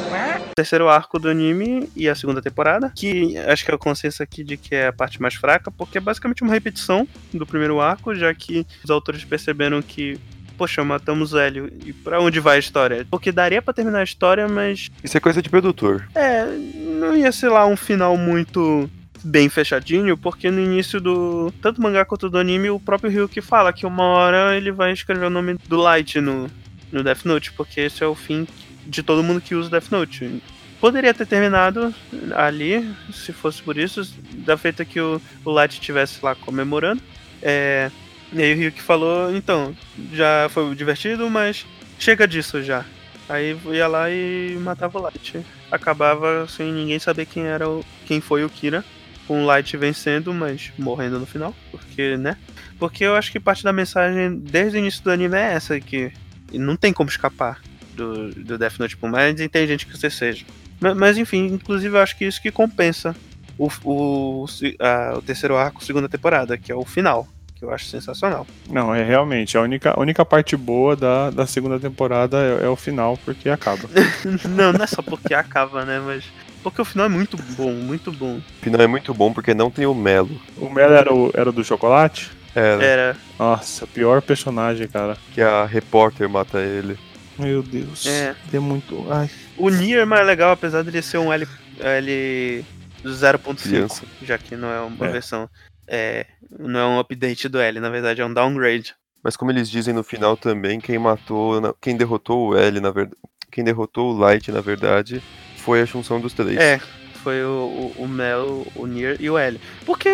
terceiro arco do anime e a segunda temporada, que acho que é o consenso aqui de que é a parte mais fraca, porque é basicamente uma repetição do primeiro arco, já que os autores perceberam que Poxa, matamos o Hélio. E pra onde vai a história? Porque daria pra terminar a história, mas. Isso é coisa de produtor. É, não ia ser lá um final muito bem fechadinho, porque no início do tanto mangá quanto do anime, o próprio Ryuki fala que uma hora ele vai escrever o nome do Light no, no Death Note, porque esse é o fim de todo mundo que usa Death Note. Poderia ter terminado ali, se fosse por isso, da feita que o, o Light estivesse lá comemorando. É, e aí o Ryuki falou, então, já foi divertido, mas chega disso já. Aí ia lá e matava o Light. Acabava sem ninguém saber quem era o, quem foi o Kira. Com o Light vencendo, mas morrendo no final. Porque, né? Porque eu acho que parte da mensagem desde o início do anime é essa, que não tem como escapar do, do Death Note, por mais inteligente que você seja. Mas, mas, enfim, inclusive eu acho que isso que compensa o, o, a, o terceiro arco, segunda temporada, que é o final. Que eu acho sensacional. Não, é realmente. A única, a única parte boa da, da segunda temporada é, é o final, porque acaba. não, não é só porque acaba, né? Mas. Porque o final é muito bom, muito bom. O final é muito bom porque não tem o Melo. O Melo era o, era do chocolate? Era. Era. Nossa, pior personagem, cara. Que a repórter mata ele. Meu Deus. É. É muito. Ai. O Nier é mais legal, apesar dele ser um L, L 0.5, Criança. já que não é uma É. versão. É, não é um update do L, na verdade é um downgrade. Mas como eles dizem no final também, quem matou, quem derrotou o L, na verdade, quem derrotou o Light, na verdade, foi a junção dos três. É, foi o, o, o Mel, o Nier e o L. Porque,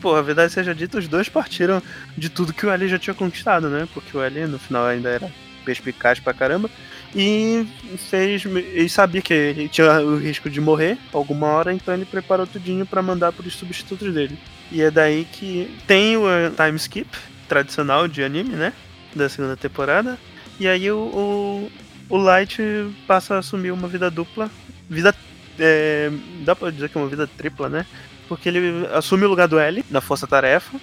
pô, a verdade seja dita, os dois partiram de tudo que o L já tinha conquistado, né? Porque o L no final ainda era perspicaz pra caramba. E fez. E sabia que ele tinha o risco de morrer alguma hora, então ele preparou tudinho pra mandar pros substitutos dele. E é daí que tem o eh, time skip tradicional de anime, né? Da segunda temporada. E aí o, o, o Light passa a assumir uma vida dupla. Vida. é, dá pra dizer que é uma vida tripla, né? Porque ele assume o lugar do L na Força Tarefa,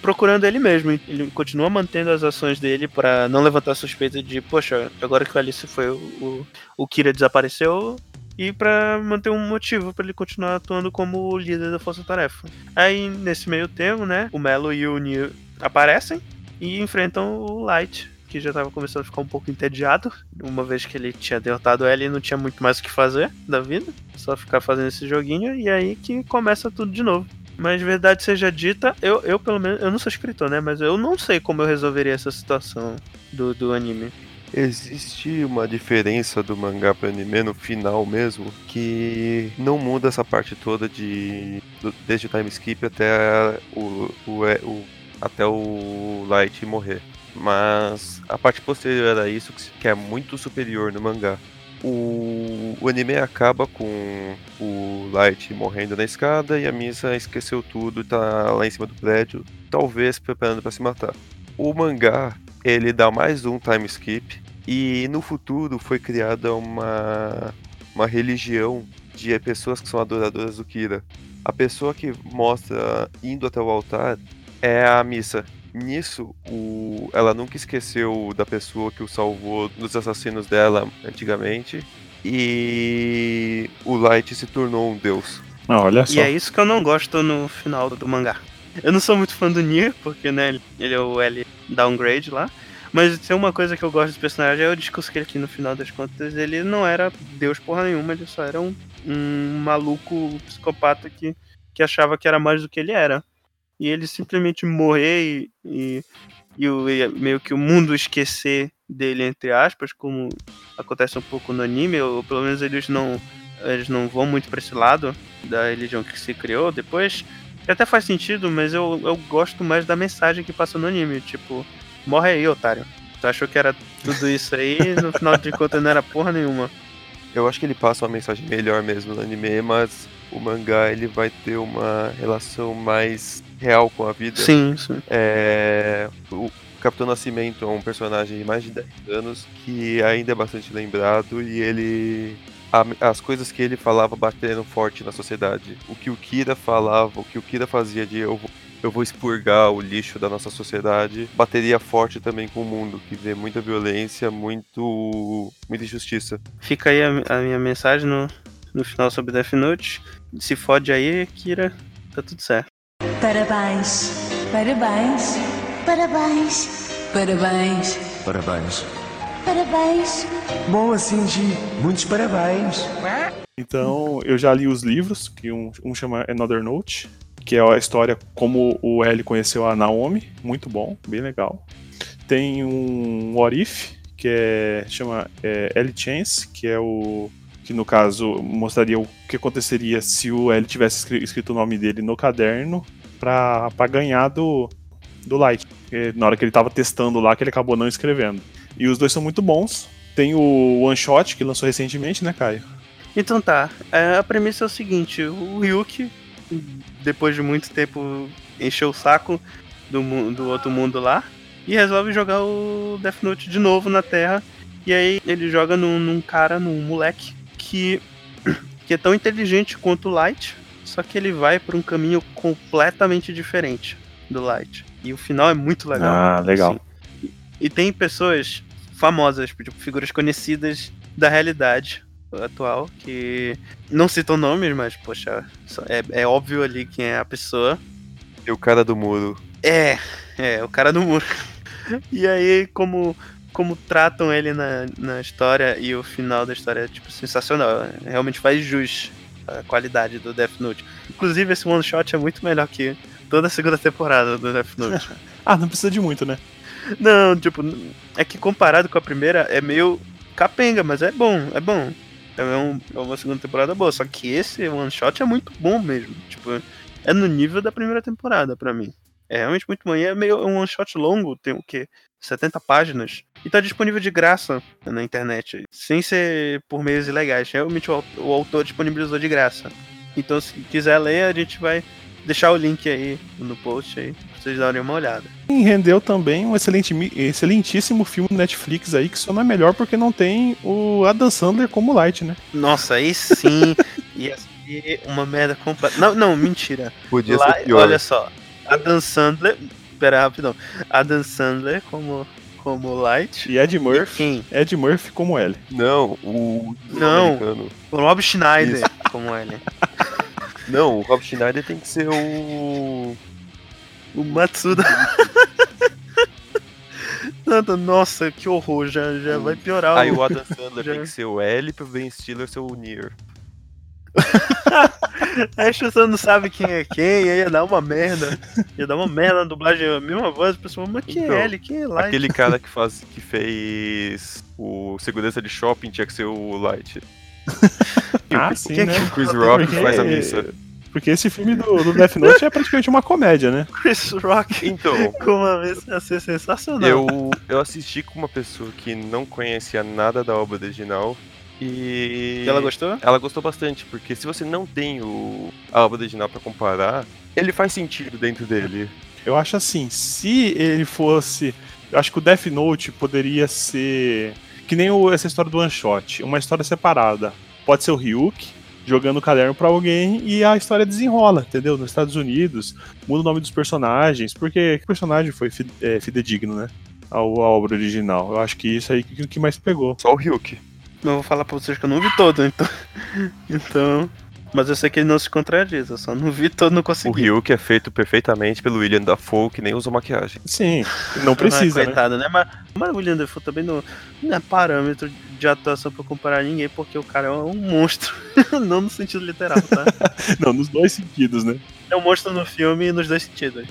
procurando ele mesmo. Ele continua mantendo as ações dele pra não levantar suspeita de, poxa, agora que o Alice foi, o, o, Kira desapareceu, e pra manter um motivo pra ele continuar atuando como líder da Força Tarefa. Aí, nesse meio termo, né, o Melo e o Neo aparecem e enfrentam o Light, que já tava começando a ficar um pouco entediado, uma vez que ele tinha derrotado ela e não tinha muito mais o que fazer da vida, só ficar fazendo esse joguinho, e aí que começa tudo de novo. Mas verdade seja dita, eu, eu pelo menos, eu não sou escritor, né, mas eu não sei como eu resolveria essa situação do, do anime. Existe uma diferença do mangá pro anime no final mesmo, que não muda essa parte toda de. desde o time skip até o, o, é- o- até o Light morrer. Mas a parte posterior a isso, que é muito superior no mangá. O, o anime acaba com o Light morrendo na escada e a Misa esqueceu tudo e tá lá em cima do prédio, talvez preparando pra se matar. O mangá, ele dá mais um time skip e no futuro foi criada uma, uma religião de pessoas que são adoradoras do Kira. A pessoa que mostra indo até o altar é a missa. Nisso, o, ela nunca esqueceu da pessoa que o salvou dos assassinos dela antigamente. E o Light se tornou um deus. Ah, olha só. E é isso que eu não gosto no final do mangá. Eu não sou muito fã do Nier, porque né, ele- é o L downgrade lá. Mas tem uma coisa que eu gosto desse personagem é o discurso que ele aqui no final das contas, ele não era Deus porra nenhuma, ele só era um, um maluco psicopata que, que achava que era mais do que ele era. E ele simplesmente morrer e, e, e o- e meio que o mundo esquecer dele, entre aspas, como acontece um pouco no anime, ou pelo menos eles não, eles não vão muito pra esse lado da religião que se criou depois. Até faz sentido, mas eu, eu gosto mais da mensagem que passa no anime, tipo, morre aí, otário. Tu achou que era tudo isso aí, no final de contas não era porra nenhuma. Eu acho que ele passa uma mensagem melhor mesmo no anime, mas o mangá ele vai ter uma relação mais real com a vida. Sim, sim. É, o Capitão Nascimento é um personagem de mais de 10 anos que ainda é bastante lembrado e ele. A- as coisas que ele falava bateram forte na sociedade. O que o Kira falava, o que o Kira fazia de eu vou, eu vou expurgar o lixo da nossa sociedade, bateria forte também com o mundo, que vê muita violência, muito. muita injustiça. Fica aí a, a minha mensagem no, no final sobre Death Note. Se fode aí, Kira, tá tudo certo. Parabéns. Parabéns. Parabéns. Parabéns. Parabéns. Parabéns. Bom, Shinji, muitos parabéns. Então, eu já li os livros, que um, um chama Another Note, que é a história como o L conheceu a Naomi, muito bom, bem legal. Tem um What If, que é, chama é, L Chance, que é o que no caso mostraria o que aconteceria se o L tivesse escri- escrito o nome dele no caderno pra, pra ganhar do, do Light. É, Na hora que ele tava testando lá, que ele acabou não escrevendo. E os dois são muito bons. Tem o One Shot, que lançou recentemente, né, Caio? Então tá, é, a premissa é o seguinte, o Ryuki, depois de muito tempo, encheu o saco do, do outro mundo lá e resolve jogar o Death Note de novo na Terra. E aí ele joga num, num cara, num moleque, que, que é tão inteligente quanto o Light, só que ele vai por um caminho completamente diferente do Light. E o final é muito legal. Ah, legal. Assim. E tem pessoas famosas, tipo, figuras conhecidas da realidade atual, que não citam nomes, mas, poxa, é, é óbvio ali quem é a pessoa. E o cara do muro. É, é, o cara do muro. E aí, como, como tratam ele na, na história e o final da história é, tipo, sensacional. Realmente faz jus a qualidade do Death Note. Inclusive, esse one shot é muito melhor que toda a segunda temporada do Death Note. Ah, não precisa de muito, né? Não, tipo, é que comparado com a primeira é meio capenga, mas é bom, é bom. É, um- é uma segunda temporada boa. Só que esse one shot é muito bom mesmo. Tipo, é no nível da primeira temporada pra mim. É realmente muito bom. E é meio um one shot longo, tem o quê? 70 páginas. E tá disponível de graça na internet. Sem ser por meios ilegais. Realmente o, o autor disponibilizou de graça. Então se quiser ler, a gente vai deixar o link aí no post aí. Pra vocês darem uma olhada. E rendeu também um excelente, excelentíssimo filme do Netflix aí, que só não é melhor porque não tem o Adam Sandler como Light, né? Nossa, aí sim ia ser uma merda completa. Não, não, mentira. Podia Lá, ser pior. olha só, Adam Sandler. Pera, rapidão. Adam Sandler como, como Light. E Ed Murphy, Quem? Ed Murphy como L. Não, o. Não. americano. O Rob Schneider como ele. Não, o Rob Schneider tem que ser o. O Matsuda. Nada, Nossa, que horror, já, já vai piorar. Aí o- Adam Sandler Já. tem que ser o L pro Ben Stiller ser o Nier. Aí as pessoas não sabem quem é quem, aí ia dar uma merda. Ia dar uma merda na dublagem, a mesma voz, a pessoa, mas quem Então, é ele? Quem é Light? Aquele cara que, faz, que fez o segurança de shopping tinha que ser o Light. Ah, sim, quem né? O Chris Rock Porque- faz a missa. Porque esse filme do, do Death Note é praticamente uma comédia, né? Chris Rock Então, com uma vez ia ser sensacional. eu, eu assisti com uma pessoa que não conhecia nada da obra original e. E ela gostou? Ela gostou bastante, porque se você não tem o, a obra original pra comparar, ele faz sentido dentro dele. Eu acho assim, se ele fosse. Eu acho que o Death Note poderia ser. Que nem o- essa história do One Shot, uma história separada. Pode ser o Ryuk jogando o caderno pra alguém e a história desenrola, entendeu? Nos Estados Unidos, muda o nome dos personagens, porque que personagem foi é, fidedigno, né? Ao, à obra original. Eu acho que isso aí que, que mais pegou. Só o Ryuk. Eu vou falar pra vocês que eu não vi todo, então. Então. Mas eu sei que ele não se contradiz, eu só não vi todo, não O consegui. Ryuk é feito perfeitamente pelo William Dafoe, que nem usa maquiagem. Sim, não precisa, ah, né? coitado, né? Mas, mas o William Defoe também não, não é parâmetro de atuação pra comparar ninguém, porque o cara é um monstro. não no sentido literal, tá? Não, nos dois sentidos, né? é um monstro no filme nos dois sentidos.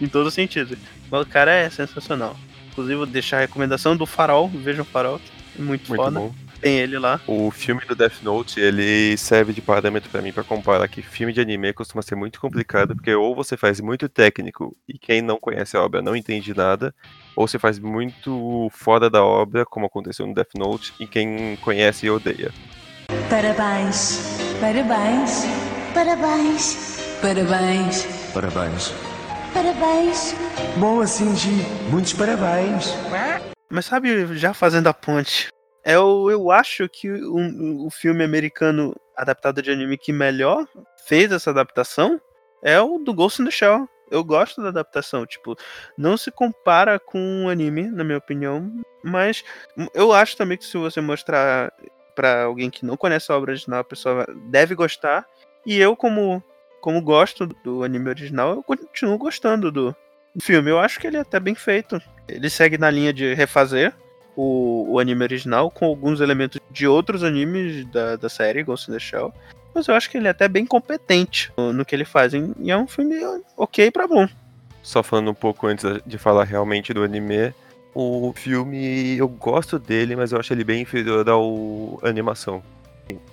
Em todos os sentidos. Mas o cara é sensacional. Inclusive, vou deixar a recomendação do Farol. Vejam o Farol, que é muito, Muito foda. bom. Tem ele lá. O filme do Death Note, ele serve de parâmetro pra mim pra comparar que filme de anime costuma ser muito complicado, porque ou você faz muito técnico e quem não conhece a obra não entende nada, ou você faz muito fora da obra, como aconteceu no Death Note, e quem conhece odeia. Parabéns, parabéns, parabéns, parabéns, Parabéns. parabéns. Boa, Shinji. Muitos parabéns. Mas sabe, já fazendo a ponte, é o, eu acho que o, filme americano adaptado de anime que melhor fez essa adaptação é o do Ghost in the Shell. Eu gosto da adaptação, tipo, não se compara com o anime, na minha opinião, mas eu acho também que se você mostrar pra alguém que não conhece a obra original, a pessoa deve gostar. E eu, como, como gosto do anime original, eu continuo gostando do, do filme. Eu acho que ele é até bem feito. Ele segue na linha de refazer o, o anime original com alguns elementos de outros animes da, da série Ghost in the Shell. Mas eu acho que ele é até bem competente no, no que ele faz. E é um filme ok pra bom. Só falando um pouco antes de falar realmente do anime, o filme eu gosto dele, mas eu acho ele bem inferior ao animação.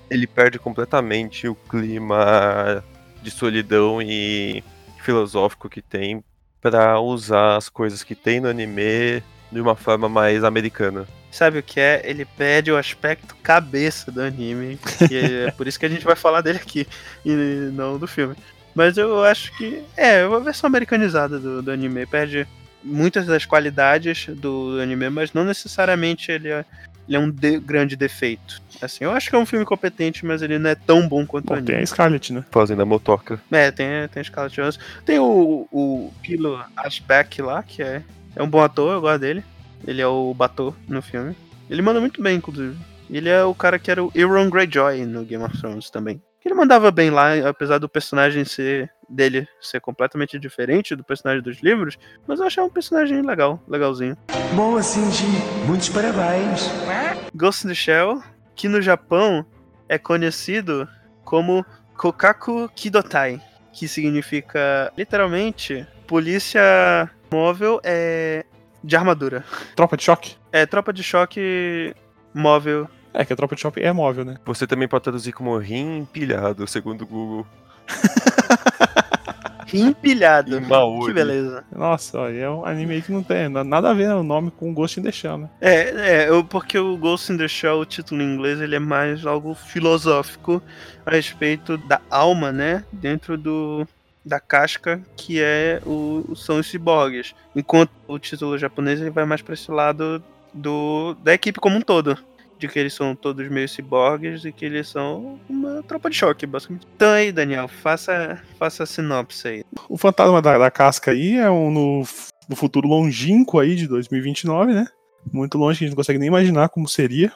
Ele perde completamente o clima de solidão e filosófico que tem pra usar as coisas que tem no anime de uma forma mais americana. Sabe o que é? Ele perde o aspecto cabeça do anime. E é por isso que a gente vai falar dele aqui e não do filme. Mas eu acho que é uma versão americanizada do, do anime. Perde muitas das qualidades do anime, mas não necessariamente ele é, ele é um de- grande defeito. Assim, eu acho que é um filme competente, mas ele não é tão bom quanto o Bom, anime. tem a Scarlett, né? Fazendo a motoca. É, tem, tem Scarlett Johansson. Tem o, o Pilo Ashback lá, que é, é um bom ator, eu gosto dele. Ele é o Bator no filme. Ele manda muito bem, inclusive. Ele é o cara que era o Euron Greyjoy no Game of Thrones também. Ele mandava bem lá, apesar do personagem ser dele ser completamente diferente do personagem dos livros, mas eu achava um personagem legal, legalzinho. Boa, Shinji. Muitos parabéns. Ghost in the Shell, que no Japão é conhecido como Kokaku Kidotai, que significa literalmente polícia móvel é de armadura. Tropa de choque. É tropa de choque móvel É que a tropa de choque é móvel, né? Você também pode traduzir como rim empilhado, segundo o Google. Empilhado. Maori. Que beleza. Nossa, ó, é um anime aí que não tem na- nada a ver né, o nome com Ghost in the Shell, né? É, é, eu, porque o Ghost in the Shell, o título em inglês, ele é mais algo filosófico a respeito da alma, né? Dentro do da casca que é o, são os ciborgues. Enquanto o título japonês ele vai mais para esse lado do da equipe como um todo. De que eles são todos meio ciborgues e que eles são uma tropa de choque, basicamente. Então aí, Daniel, faça, faça a sinopse aí. O fantasma da, da casca aí é um no, no futuro longínquo aí de 2029, né? Muito longe, que a gente não consegue nem imaginar como seria.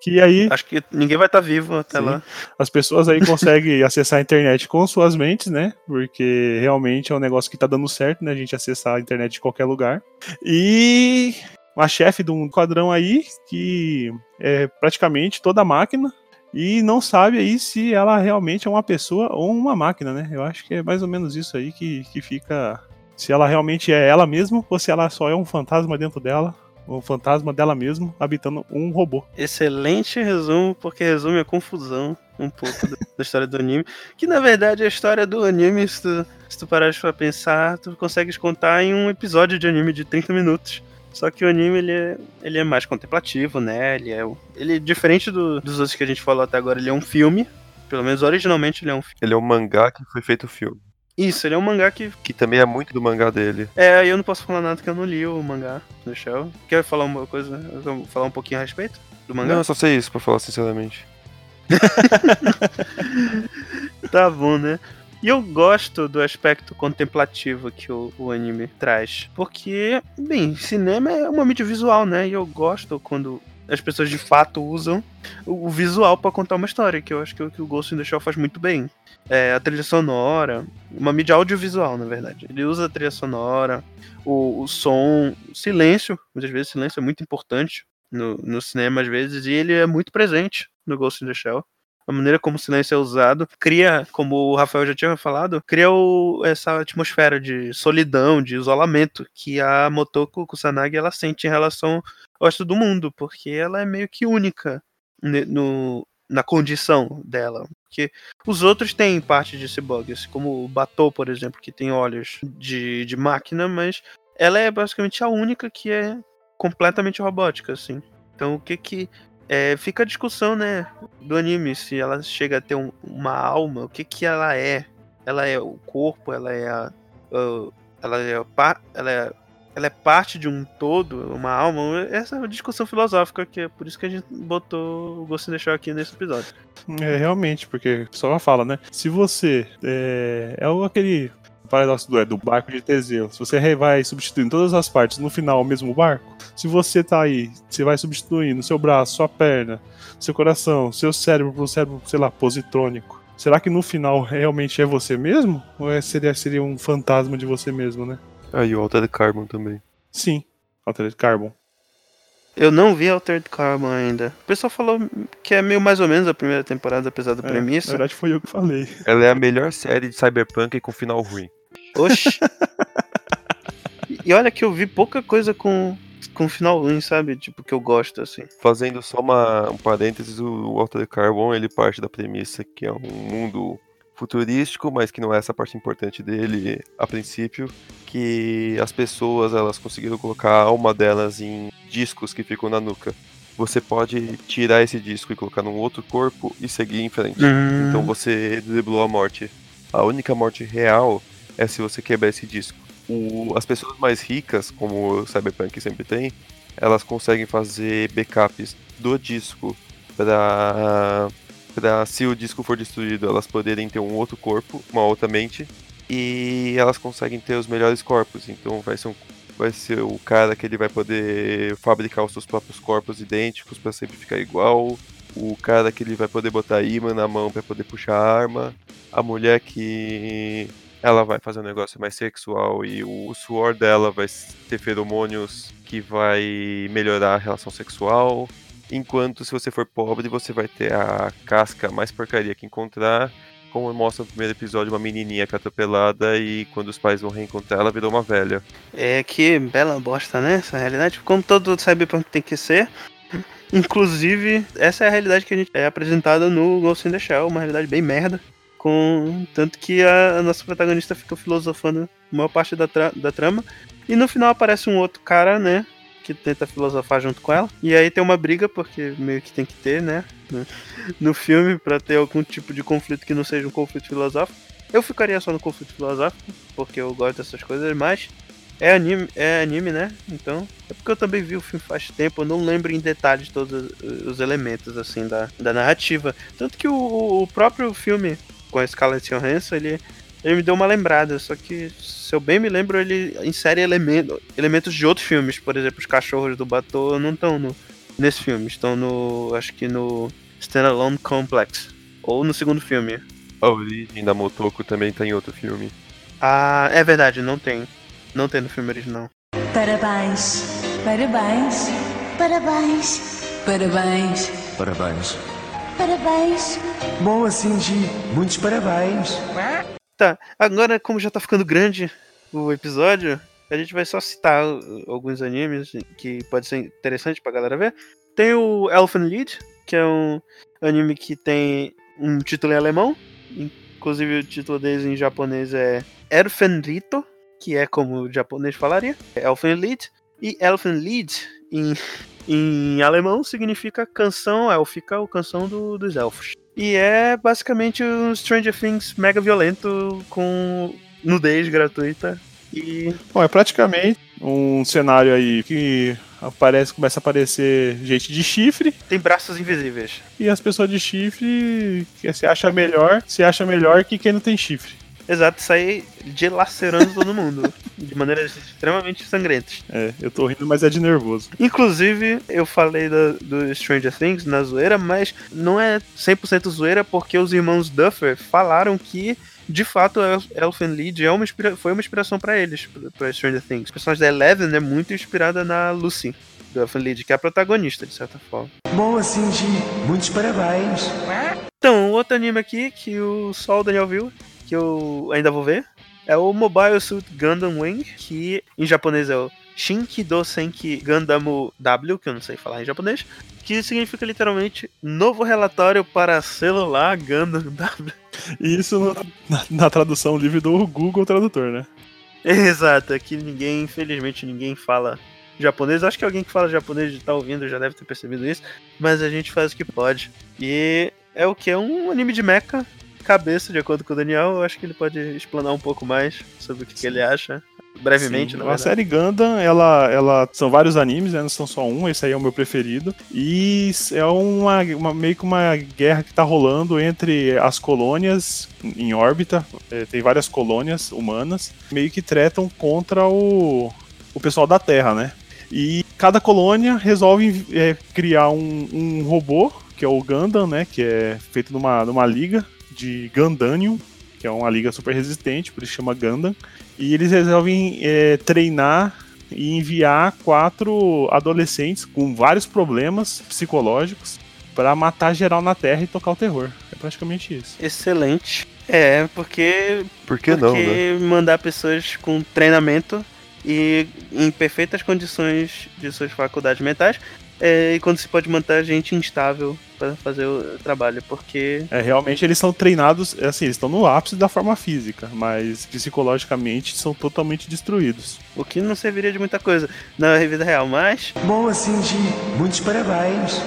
Que aí Acho que ninguém vai estar vivo até Sim. lá. as pessoas aí conseguem acessar a internet com suas mentes, né? Porque realmente é um negócio que tá dando certo, né? A gente acessar a internet de qualquer lugar. E uma chefe de um quadrão aí que é praticamente toda máquina e não sabe aí se ela realmente é uma pessoa ou uma máquina, né? Eu acho que é mais ou menos isso aí que, que fica. Se ela realmente é ela mesma ou se ela só é um fantasma dentro dela. Um fantasma dela mesma habitando um robô. Excelente resumo, porque resume a confusão um pouco da, da história do anime. Que na verdade a história do anime, se tu, se tu parares pra pensar, tu consegues contar em um episódio de anime de 30 minutos. Só que o anime ele é, ele é mais contemplativo, né? Ele é, o- ele diferente do- dos outros que a gente falou até agora, ele é um filme. Pelo menos originalmente ele é um filme. Ele é um mangá que foi feito filme. Isso, ele é um mangá que. Que também é muito do mangá dele. É, eu não posso falar nada que eu não li o mangá do Shell. Quer falar uma coisa? Falar um pouquinho a respeito do mangá? Não, eu só sei isso pra falar sinceramente. Tá bom, né? E eu gosto do aspecto contemplativo que o, o anime traz. Porque, bem, cinema é uma mídia visual, né? E eu gosto quando as pessoas de fato usam o, visual pra contar uma história, que eu acho que, o- que o Ghost in the Shell faz muito bem. É, a trilha sonora, uma mídia audiovisual, na verdade. Ele usa a trilha sonora, o, o som, o silêncio. Muitas vezes o silêncio é muito importante no, no cinema, às vezes, e ele é muito presente no Ghost in the Shell a maneira como o silêncio é usado, cria, como o Rafael já tinha falado, cria o- essa atmosfera de solidão, de isolamento que a Motoko Kusanagi ela sente em relação ao resto do mundo, porque ela é meio que única no, na condição dela. Porque os outros têm parte de ciborgues, como o Batou, por exemplo, que tem olhos de, de máquina, mas ela é basicamente a única que é completamente robótica, assim. Então o que que é, fica a discussão, né, do anime, se ela chega a ter um- uma alma, o que que ela é? Ela é o corpo, ela é a, a- ela é ela é ela é parte de um todo, uma alma. Essa é uma discussão filosófica que é por isso que a gente botou o Ghost in the Shell aqui nesse episódio. É, realmente, porque pessoal fala, né? Se você. É, é aquele paradoxo do, é, do barco de Teseu. Se você re- vai substituindo todas as partes no final o mesmo barco, se você tá aí, você vai substituindo seu braço, sua perna, seu coração, seu cérebro por um cérebro, sei lá, positrônico. Será que no final realmente é você mesmo? Ou é- seria, seria um fantasma de você mesmo, né? Aí o Altered Carbon também. Sim. Altered Carbon. Eu não vi Altered Carbon ainda. O pessoal falou que é meio mais ou menos a primeira temporada, apesar da É, premissa. Na verdade, foi eu que falei. Ela é a melhor série de Cyberpunk com final ruim. Oxi. e olha que eu vi pouca coisa com, com final ruim, sabe? Tipo, que eu gosto, assim. Fazendo só uma, um parênteses, o Altered Carbon ele parte da premissa que é um mundo futurístico, mas que não é essa parte importante dele a princípio, que as pessoas elas conseguiram colocar a alma delas em discos que ficam na nuca. Você pode tirar esse disco e colocar num outro corpo e seguir em frente. Hum. Então você driblou a morte. A única morte real é se você quebrar esse disco. O- as pessoas mais ricas, como o Cyberpunk sempre tem, elas conseguem fazer backups do disco para se o disco for destruído, elas poderem ter um outro corpo, uma outra mente, e elas conseguem ter os melhores corpos. Então vai ser um vai ser o cara que ele vai poder fabricar os seus próprios corpos idênticos para sempre ficar igual. O cara que ele vai poder botar imã na mão para poder puxar a arma. A mulher que ela vai fazer um negócio mais sexual e o suor dela vai ter feromônios que vai melhorar a relação sexual. Enquanto se você for pobre, você vai ter a casca mais porcaria que encontrar. Como mostra no primeiro episódio, uma menininha que é atropelada e quando os pais vão reencontrar, ela virou uma velha. É que bela bosta, né? Essa realidade. Como todo cyberpunk tem que ser. Inclusive, essa é a realidade que a gente é apresentada no Ghost in the Shell, uma realidade bem merda. Com tanto que a, a nossa protagonista fica filosofando a maior parte da, tra- da trama. E no final aparece um outro cara, né? Que tenta filosofar junto com ela. E aí tem uma briga, porque meio que tem que ter, né? No, no filme, pra ter algum tipo de conflito que não seja um conflito filosófico. Eu ficaria só no conflito filosófico, porque eu gosto dessas coisas, mas é anime, é anime, né? Então, é porque eu também vi o filme faz tempo, eu não lembro em detalhes todos os elementos, assim, da, da narrativa. Tanto que o, o próprio filme com a Scarlett Johansson, ele, ele me deu uma lembrada, só que, se eu bem me lembro, ele insere elemento, elementos de outros filmes. Por exemplo, os cachorros do Batou não estão no, nesse filme, estão no, acho que no Standalone Complex, ou no segundo filme. A origem da Motoko também tá em outro filme. Ah, é verdade, não tem. Não tem no filme original. Parabéns, parabéns, parabéns, parabéns, Parabéns. Parabéns. Boa, Shinji. Muitos parabéns. Tá, agora como já tá ficando grande o episódio, a gente vai só citar alguns animes que pode ser interessante pra galera ver. Tem o Elfen Lied, que é um anime que tem um título em alemão, inclusive o título deles em japonês é Erfenrito, que é como o japonês falaria, Elfen Lied, e Elfen Lied em, em alemão significa canção élfica ou canção do- dos elfos. E é basicamente um Stranger Things mega violento com nudez gratuita. E Bom, é praticamente um cenário aí que aparece, começa a aparecer gente de chifre tem braços invisíveis. e as pessoas de chifre que se acha melhor, se acha melhor que quem não tem chifre. Exato, sai dilacerando todo mundo. De maneiras extremamente sangrentas. É, eu tô rindo, mas é de nervoso. Inclusive, eu falei da- do Stranger Things na zoeira, mas não é 100% zoeira porque os irmãos Duffer falaram que, de fato, El- Elfen Lied é uma inspira- foi uma inspiração pra eles, pra- pra Stranger Things. A personagem da Eleven é muito inspirada na Lucy, do Elfen Lied, que é a protagonista, de certa forma. Boa, Shinji. Muitos parabéns. Então, outro anime aqui que o Sol Daniel viu, que eu ainda vou ver, é o Mobile Suit Gundam Wing, que em japonês é o Shinkido Senki Gundam W, que eu não sei falar em japonês, que significa literalmente novo relatório para celular Gundam W. E isso no- na, na tradução livre do Google Tradutor, né? Exato, aqui ninguém, infelizmente, ninguém fala japonês. Acho que alguém que fala japonês e tá ouvindo já deve ter percebido isso, mas a gente faz o que pode. E é o que? É um anime de mecha, cabeça, de acordo com o Daniel. Eu acho que ele pode explanar um pouco mais sobre o que, que ele acha, brevemente, Sim, a série Gundam, ela, ela são vários animes, né? Não são só um, esse aí é o meu preferido. E é uma, uma- meio que uma guerra que tá rolando entre as colônias em órbita. É, tem várias colônias humanas, meio que tretam contra o, o pessoal da Terra, né? E cada colônia resolve é, criar um, um robô, que é o Gundam, né? Que é feito numa, numa liga de Gundanium, que é uma liga super resistente, por isso chama Gundam. E eles resolvem é, treinar e enviar quatro adolescentes com vários problemas psicológicos para matar geral na Terra e tocar o terror. É praticamente isso. Excelente. É, porque Por que não, né? porque mandar pessoas com treinamento e em perfeitas condições de suas faculdades mentais, é, e quando se pode manter gente instável para fazer o trabalho, porque É, realmente eles são treinados, é assim, eles estão no ápice da forma física, mas psicologicamente são totalmente destruídos. o que não serviria de muita coisa na vida real, mas Boa, Shinji. Muitos parabéns.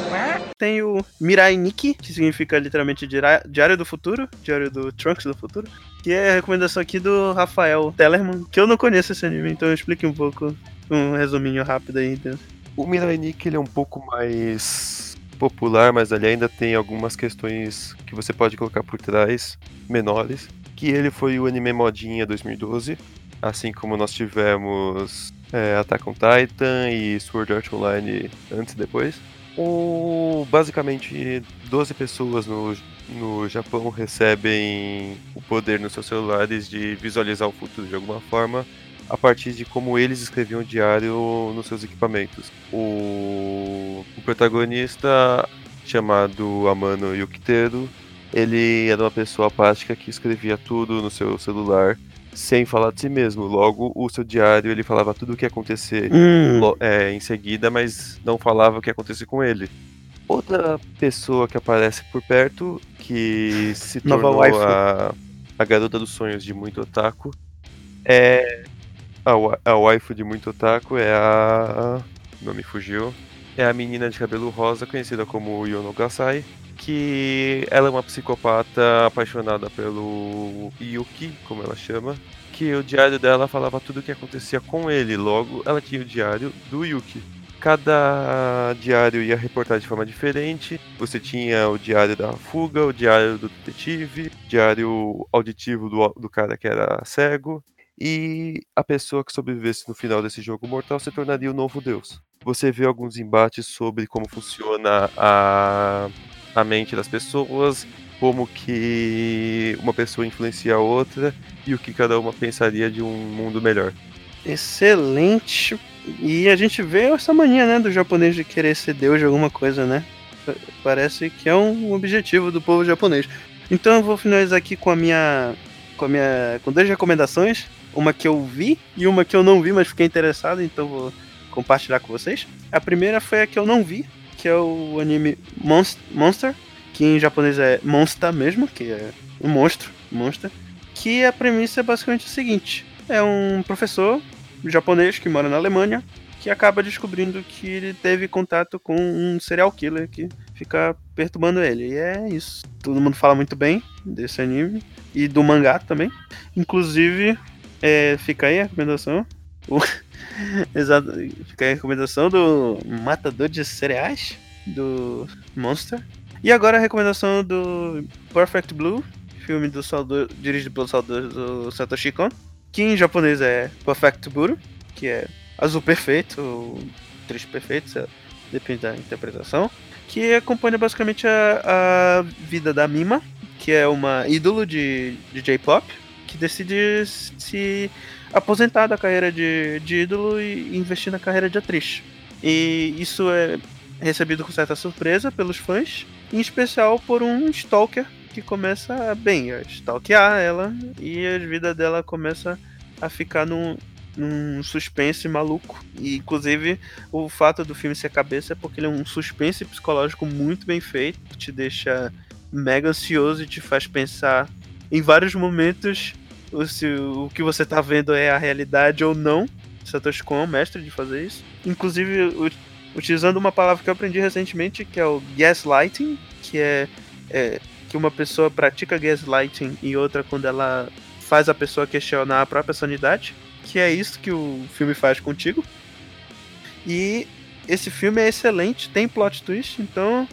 tem o Mirai Nikki, que significa literalmente Diário do Futuro, Diário do Trunks do Futuro, que é a recomendação aqui do Rafael Tellerman, que eu não conheço esse anime, então explique um pouco, um resuminho rápido aí. então. O Mirai Nikki ele é um pouco mais popular, mas ali ainda tem algumas questões que você pode colocar por trás, menores. Que ele foi o anime modinha 2012, assim como nós tivemos é, Attack on Titan e Sword Art Online antes e depois. O, basicamente, 12 pessoas no, no Japão recebem o poder nos seus celulares de visualizar o futuro de alguma forma a partir de como eles escreviam o diário nos seus equipamentos. O, o protagonista, chamado Amano Yukiteru, ele era uma pessoa apática que escrevia tudo no seu celular sem falar de si mesmo. Logo, o seu diário ele falava tudo o que ia acontecer Hum, é, em seguida, mas não falava o que ia acontecer com ele. Outra pessoa que aparece por perto, que se Nova tornou a, a garota dos sonhos de muito otaku, é. A, a waifu de muito otaku é a. Não me fugiu. É a menina de cabelo rosa, conhecida como Yono Gasai, que ela é uma psicopata apaixonada pelo Yuki, como ela chama, que o diário dela falava tudo o que acontecia com ele, logo ela tinha o diário do Yuki. Cada diário ia reportar de forma diferente. Você tinha o diário da fuga, o diário do detetive, diário auditivo do, do cara que era cego. E a pessoa que sobrevivesse no final desse jogo mortal se tornaria o novo deus. Você vê alguns embates sobre como funciona a, a mente das pessoas, como que uma pessoa influencia a outra e o que cada uma pensaria de um mundo melhor. excelente. E a gente vê essa mania, né, do japonês de querer ser deus de alguma coisa, né? Pa- Parece que é um objetivo do povo japonês. Então eu vou finalizar aqui com a minha com minha com duas recomendações, uma que eu vi e uma que eu não vi, mas fiquei interessado, então vou compartilhar com vocês. A primeira foi a que eu não vi, que é o anime Monst- Monster, que em japonês é Monster mesmo, que é um monstro, Monster. Que a premissa é basicamente o seguinte: é um professor japonês que mora na Alemanha que acaba descobrindo que ele teve contato com um serial killer que fica perturbando ele. E é isso. Todo mundo fala muito bem desse anime e do mangá também. Inclusive, é, fica aí a recomendação. O- Exato, fica aí a recomendação do Matador de Cereais do Monster. E agora a recomendação do Perfect Blue, filme do saudo- dirigido pelo saudoso Satoshi Kon, que em japonês é Perfect Blue, que é azul perfeito, ou triste perfeito, depende da interpretação, que acompanha basicamente a, a vida da Mima, que é uma ídolo de, de J-pop, que decide se aposentar da carreira de, de ídolo e investir na carreira de atriz. E isso é recebido com certa surpresa pelos fãs, em especial por um stalker que começa bem a stalkear ela e a vida dela começa a ficar num, num suspense maluco. E inclusive o fato do filme ser cabeça é porque ele é um suspense psicológico muito bem feito, te deixa mega ansioso e te faz pensar em vários momentos se o que você tá vendo é a realidade ou não. Satoshi Kon é o mestre de fazer isso. Inclusive, utilizando uma palavra que eu aprendi recentemente, que é o gaslighting, que é, é que uma pessoa pratica gaslighting e outra quando ela faz a pessoa questionar a própria sanidade, que é isso que o filme faz contigo. E esse filme é excelente, tem plot twist, então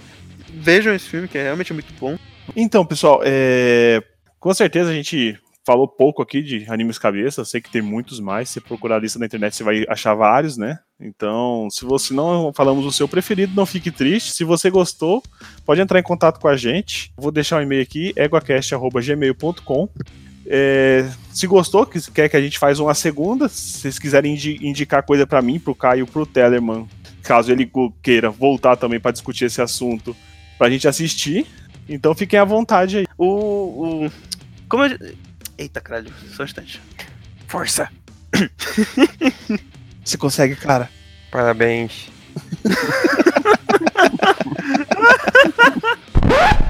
vejam esse filme que é realmente muito bom. Então, pessoal, é, com certeza a gente falou pouco aqui de animes cabeça, sei que tem muitos mais, se procurar a lista na internet você vai achar vários, né? Então, se você não falamos o seu preferido, não fique triste. Se você gostou, pode entrar em contato com a gente. Vou deixar o e-mail aqui, eguacast.gmail.com. É, se gostou, que quer que a gente faz uma segunda, se vocês quiserem indi- indicar coisa pra mim, pro Caio, pro Tellerman, caso ele queira voltar também pra discutir esse assunto, pra gente assistir, então fiquem à vontade aí. O. o como eu... Eita, caralho, só um instante. Força! Você consegue, cara. Parabéns.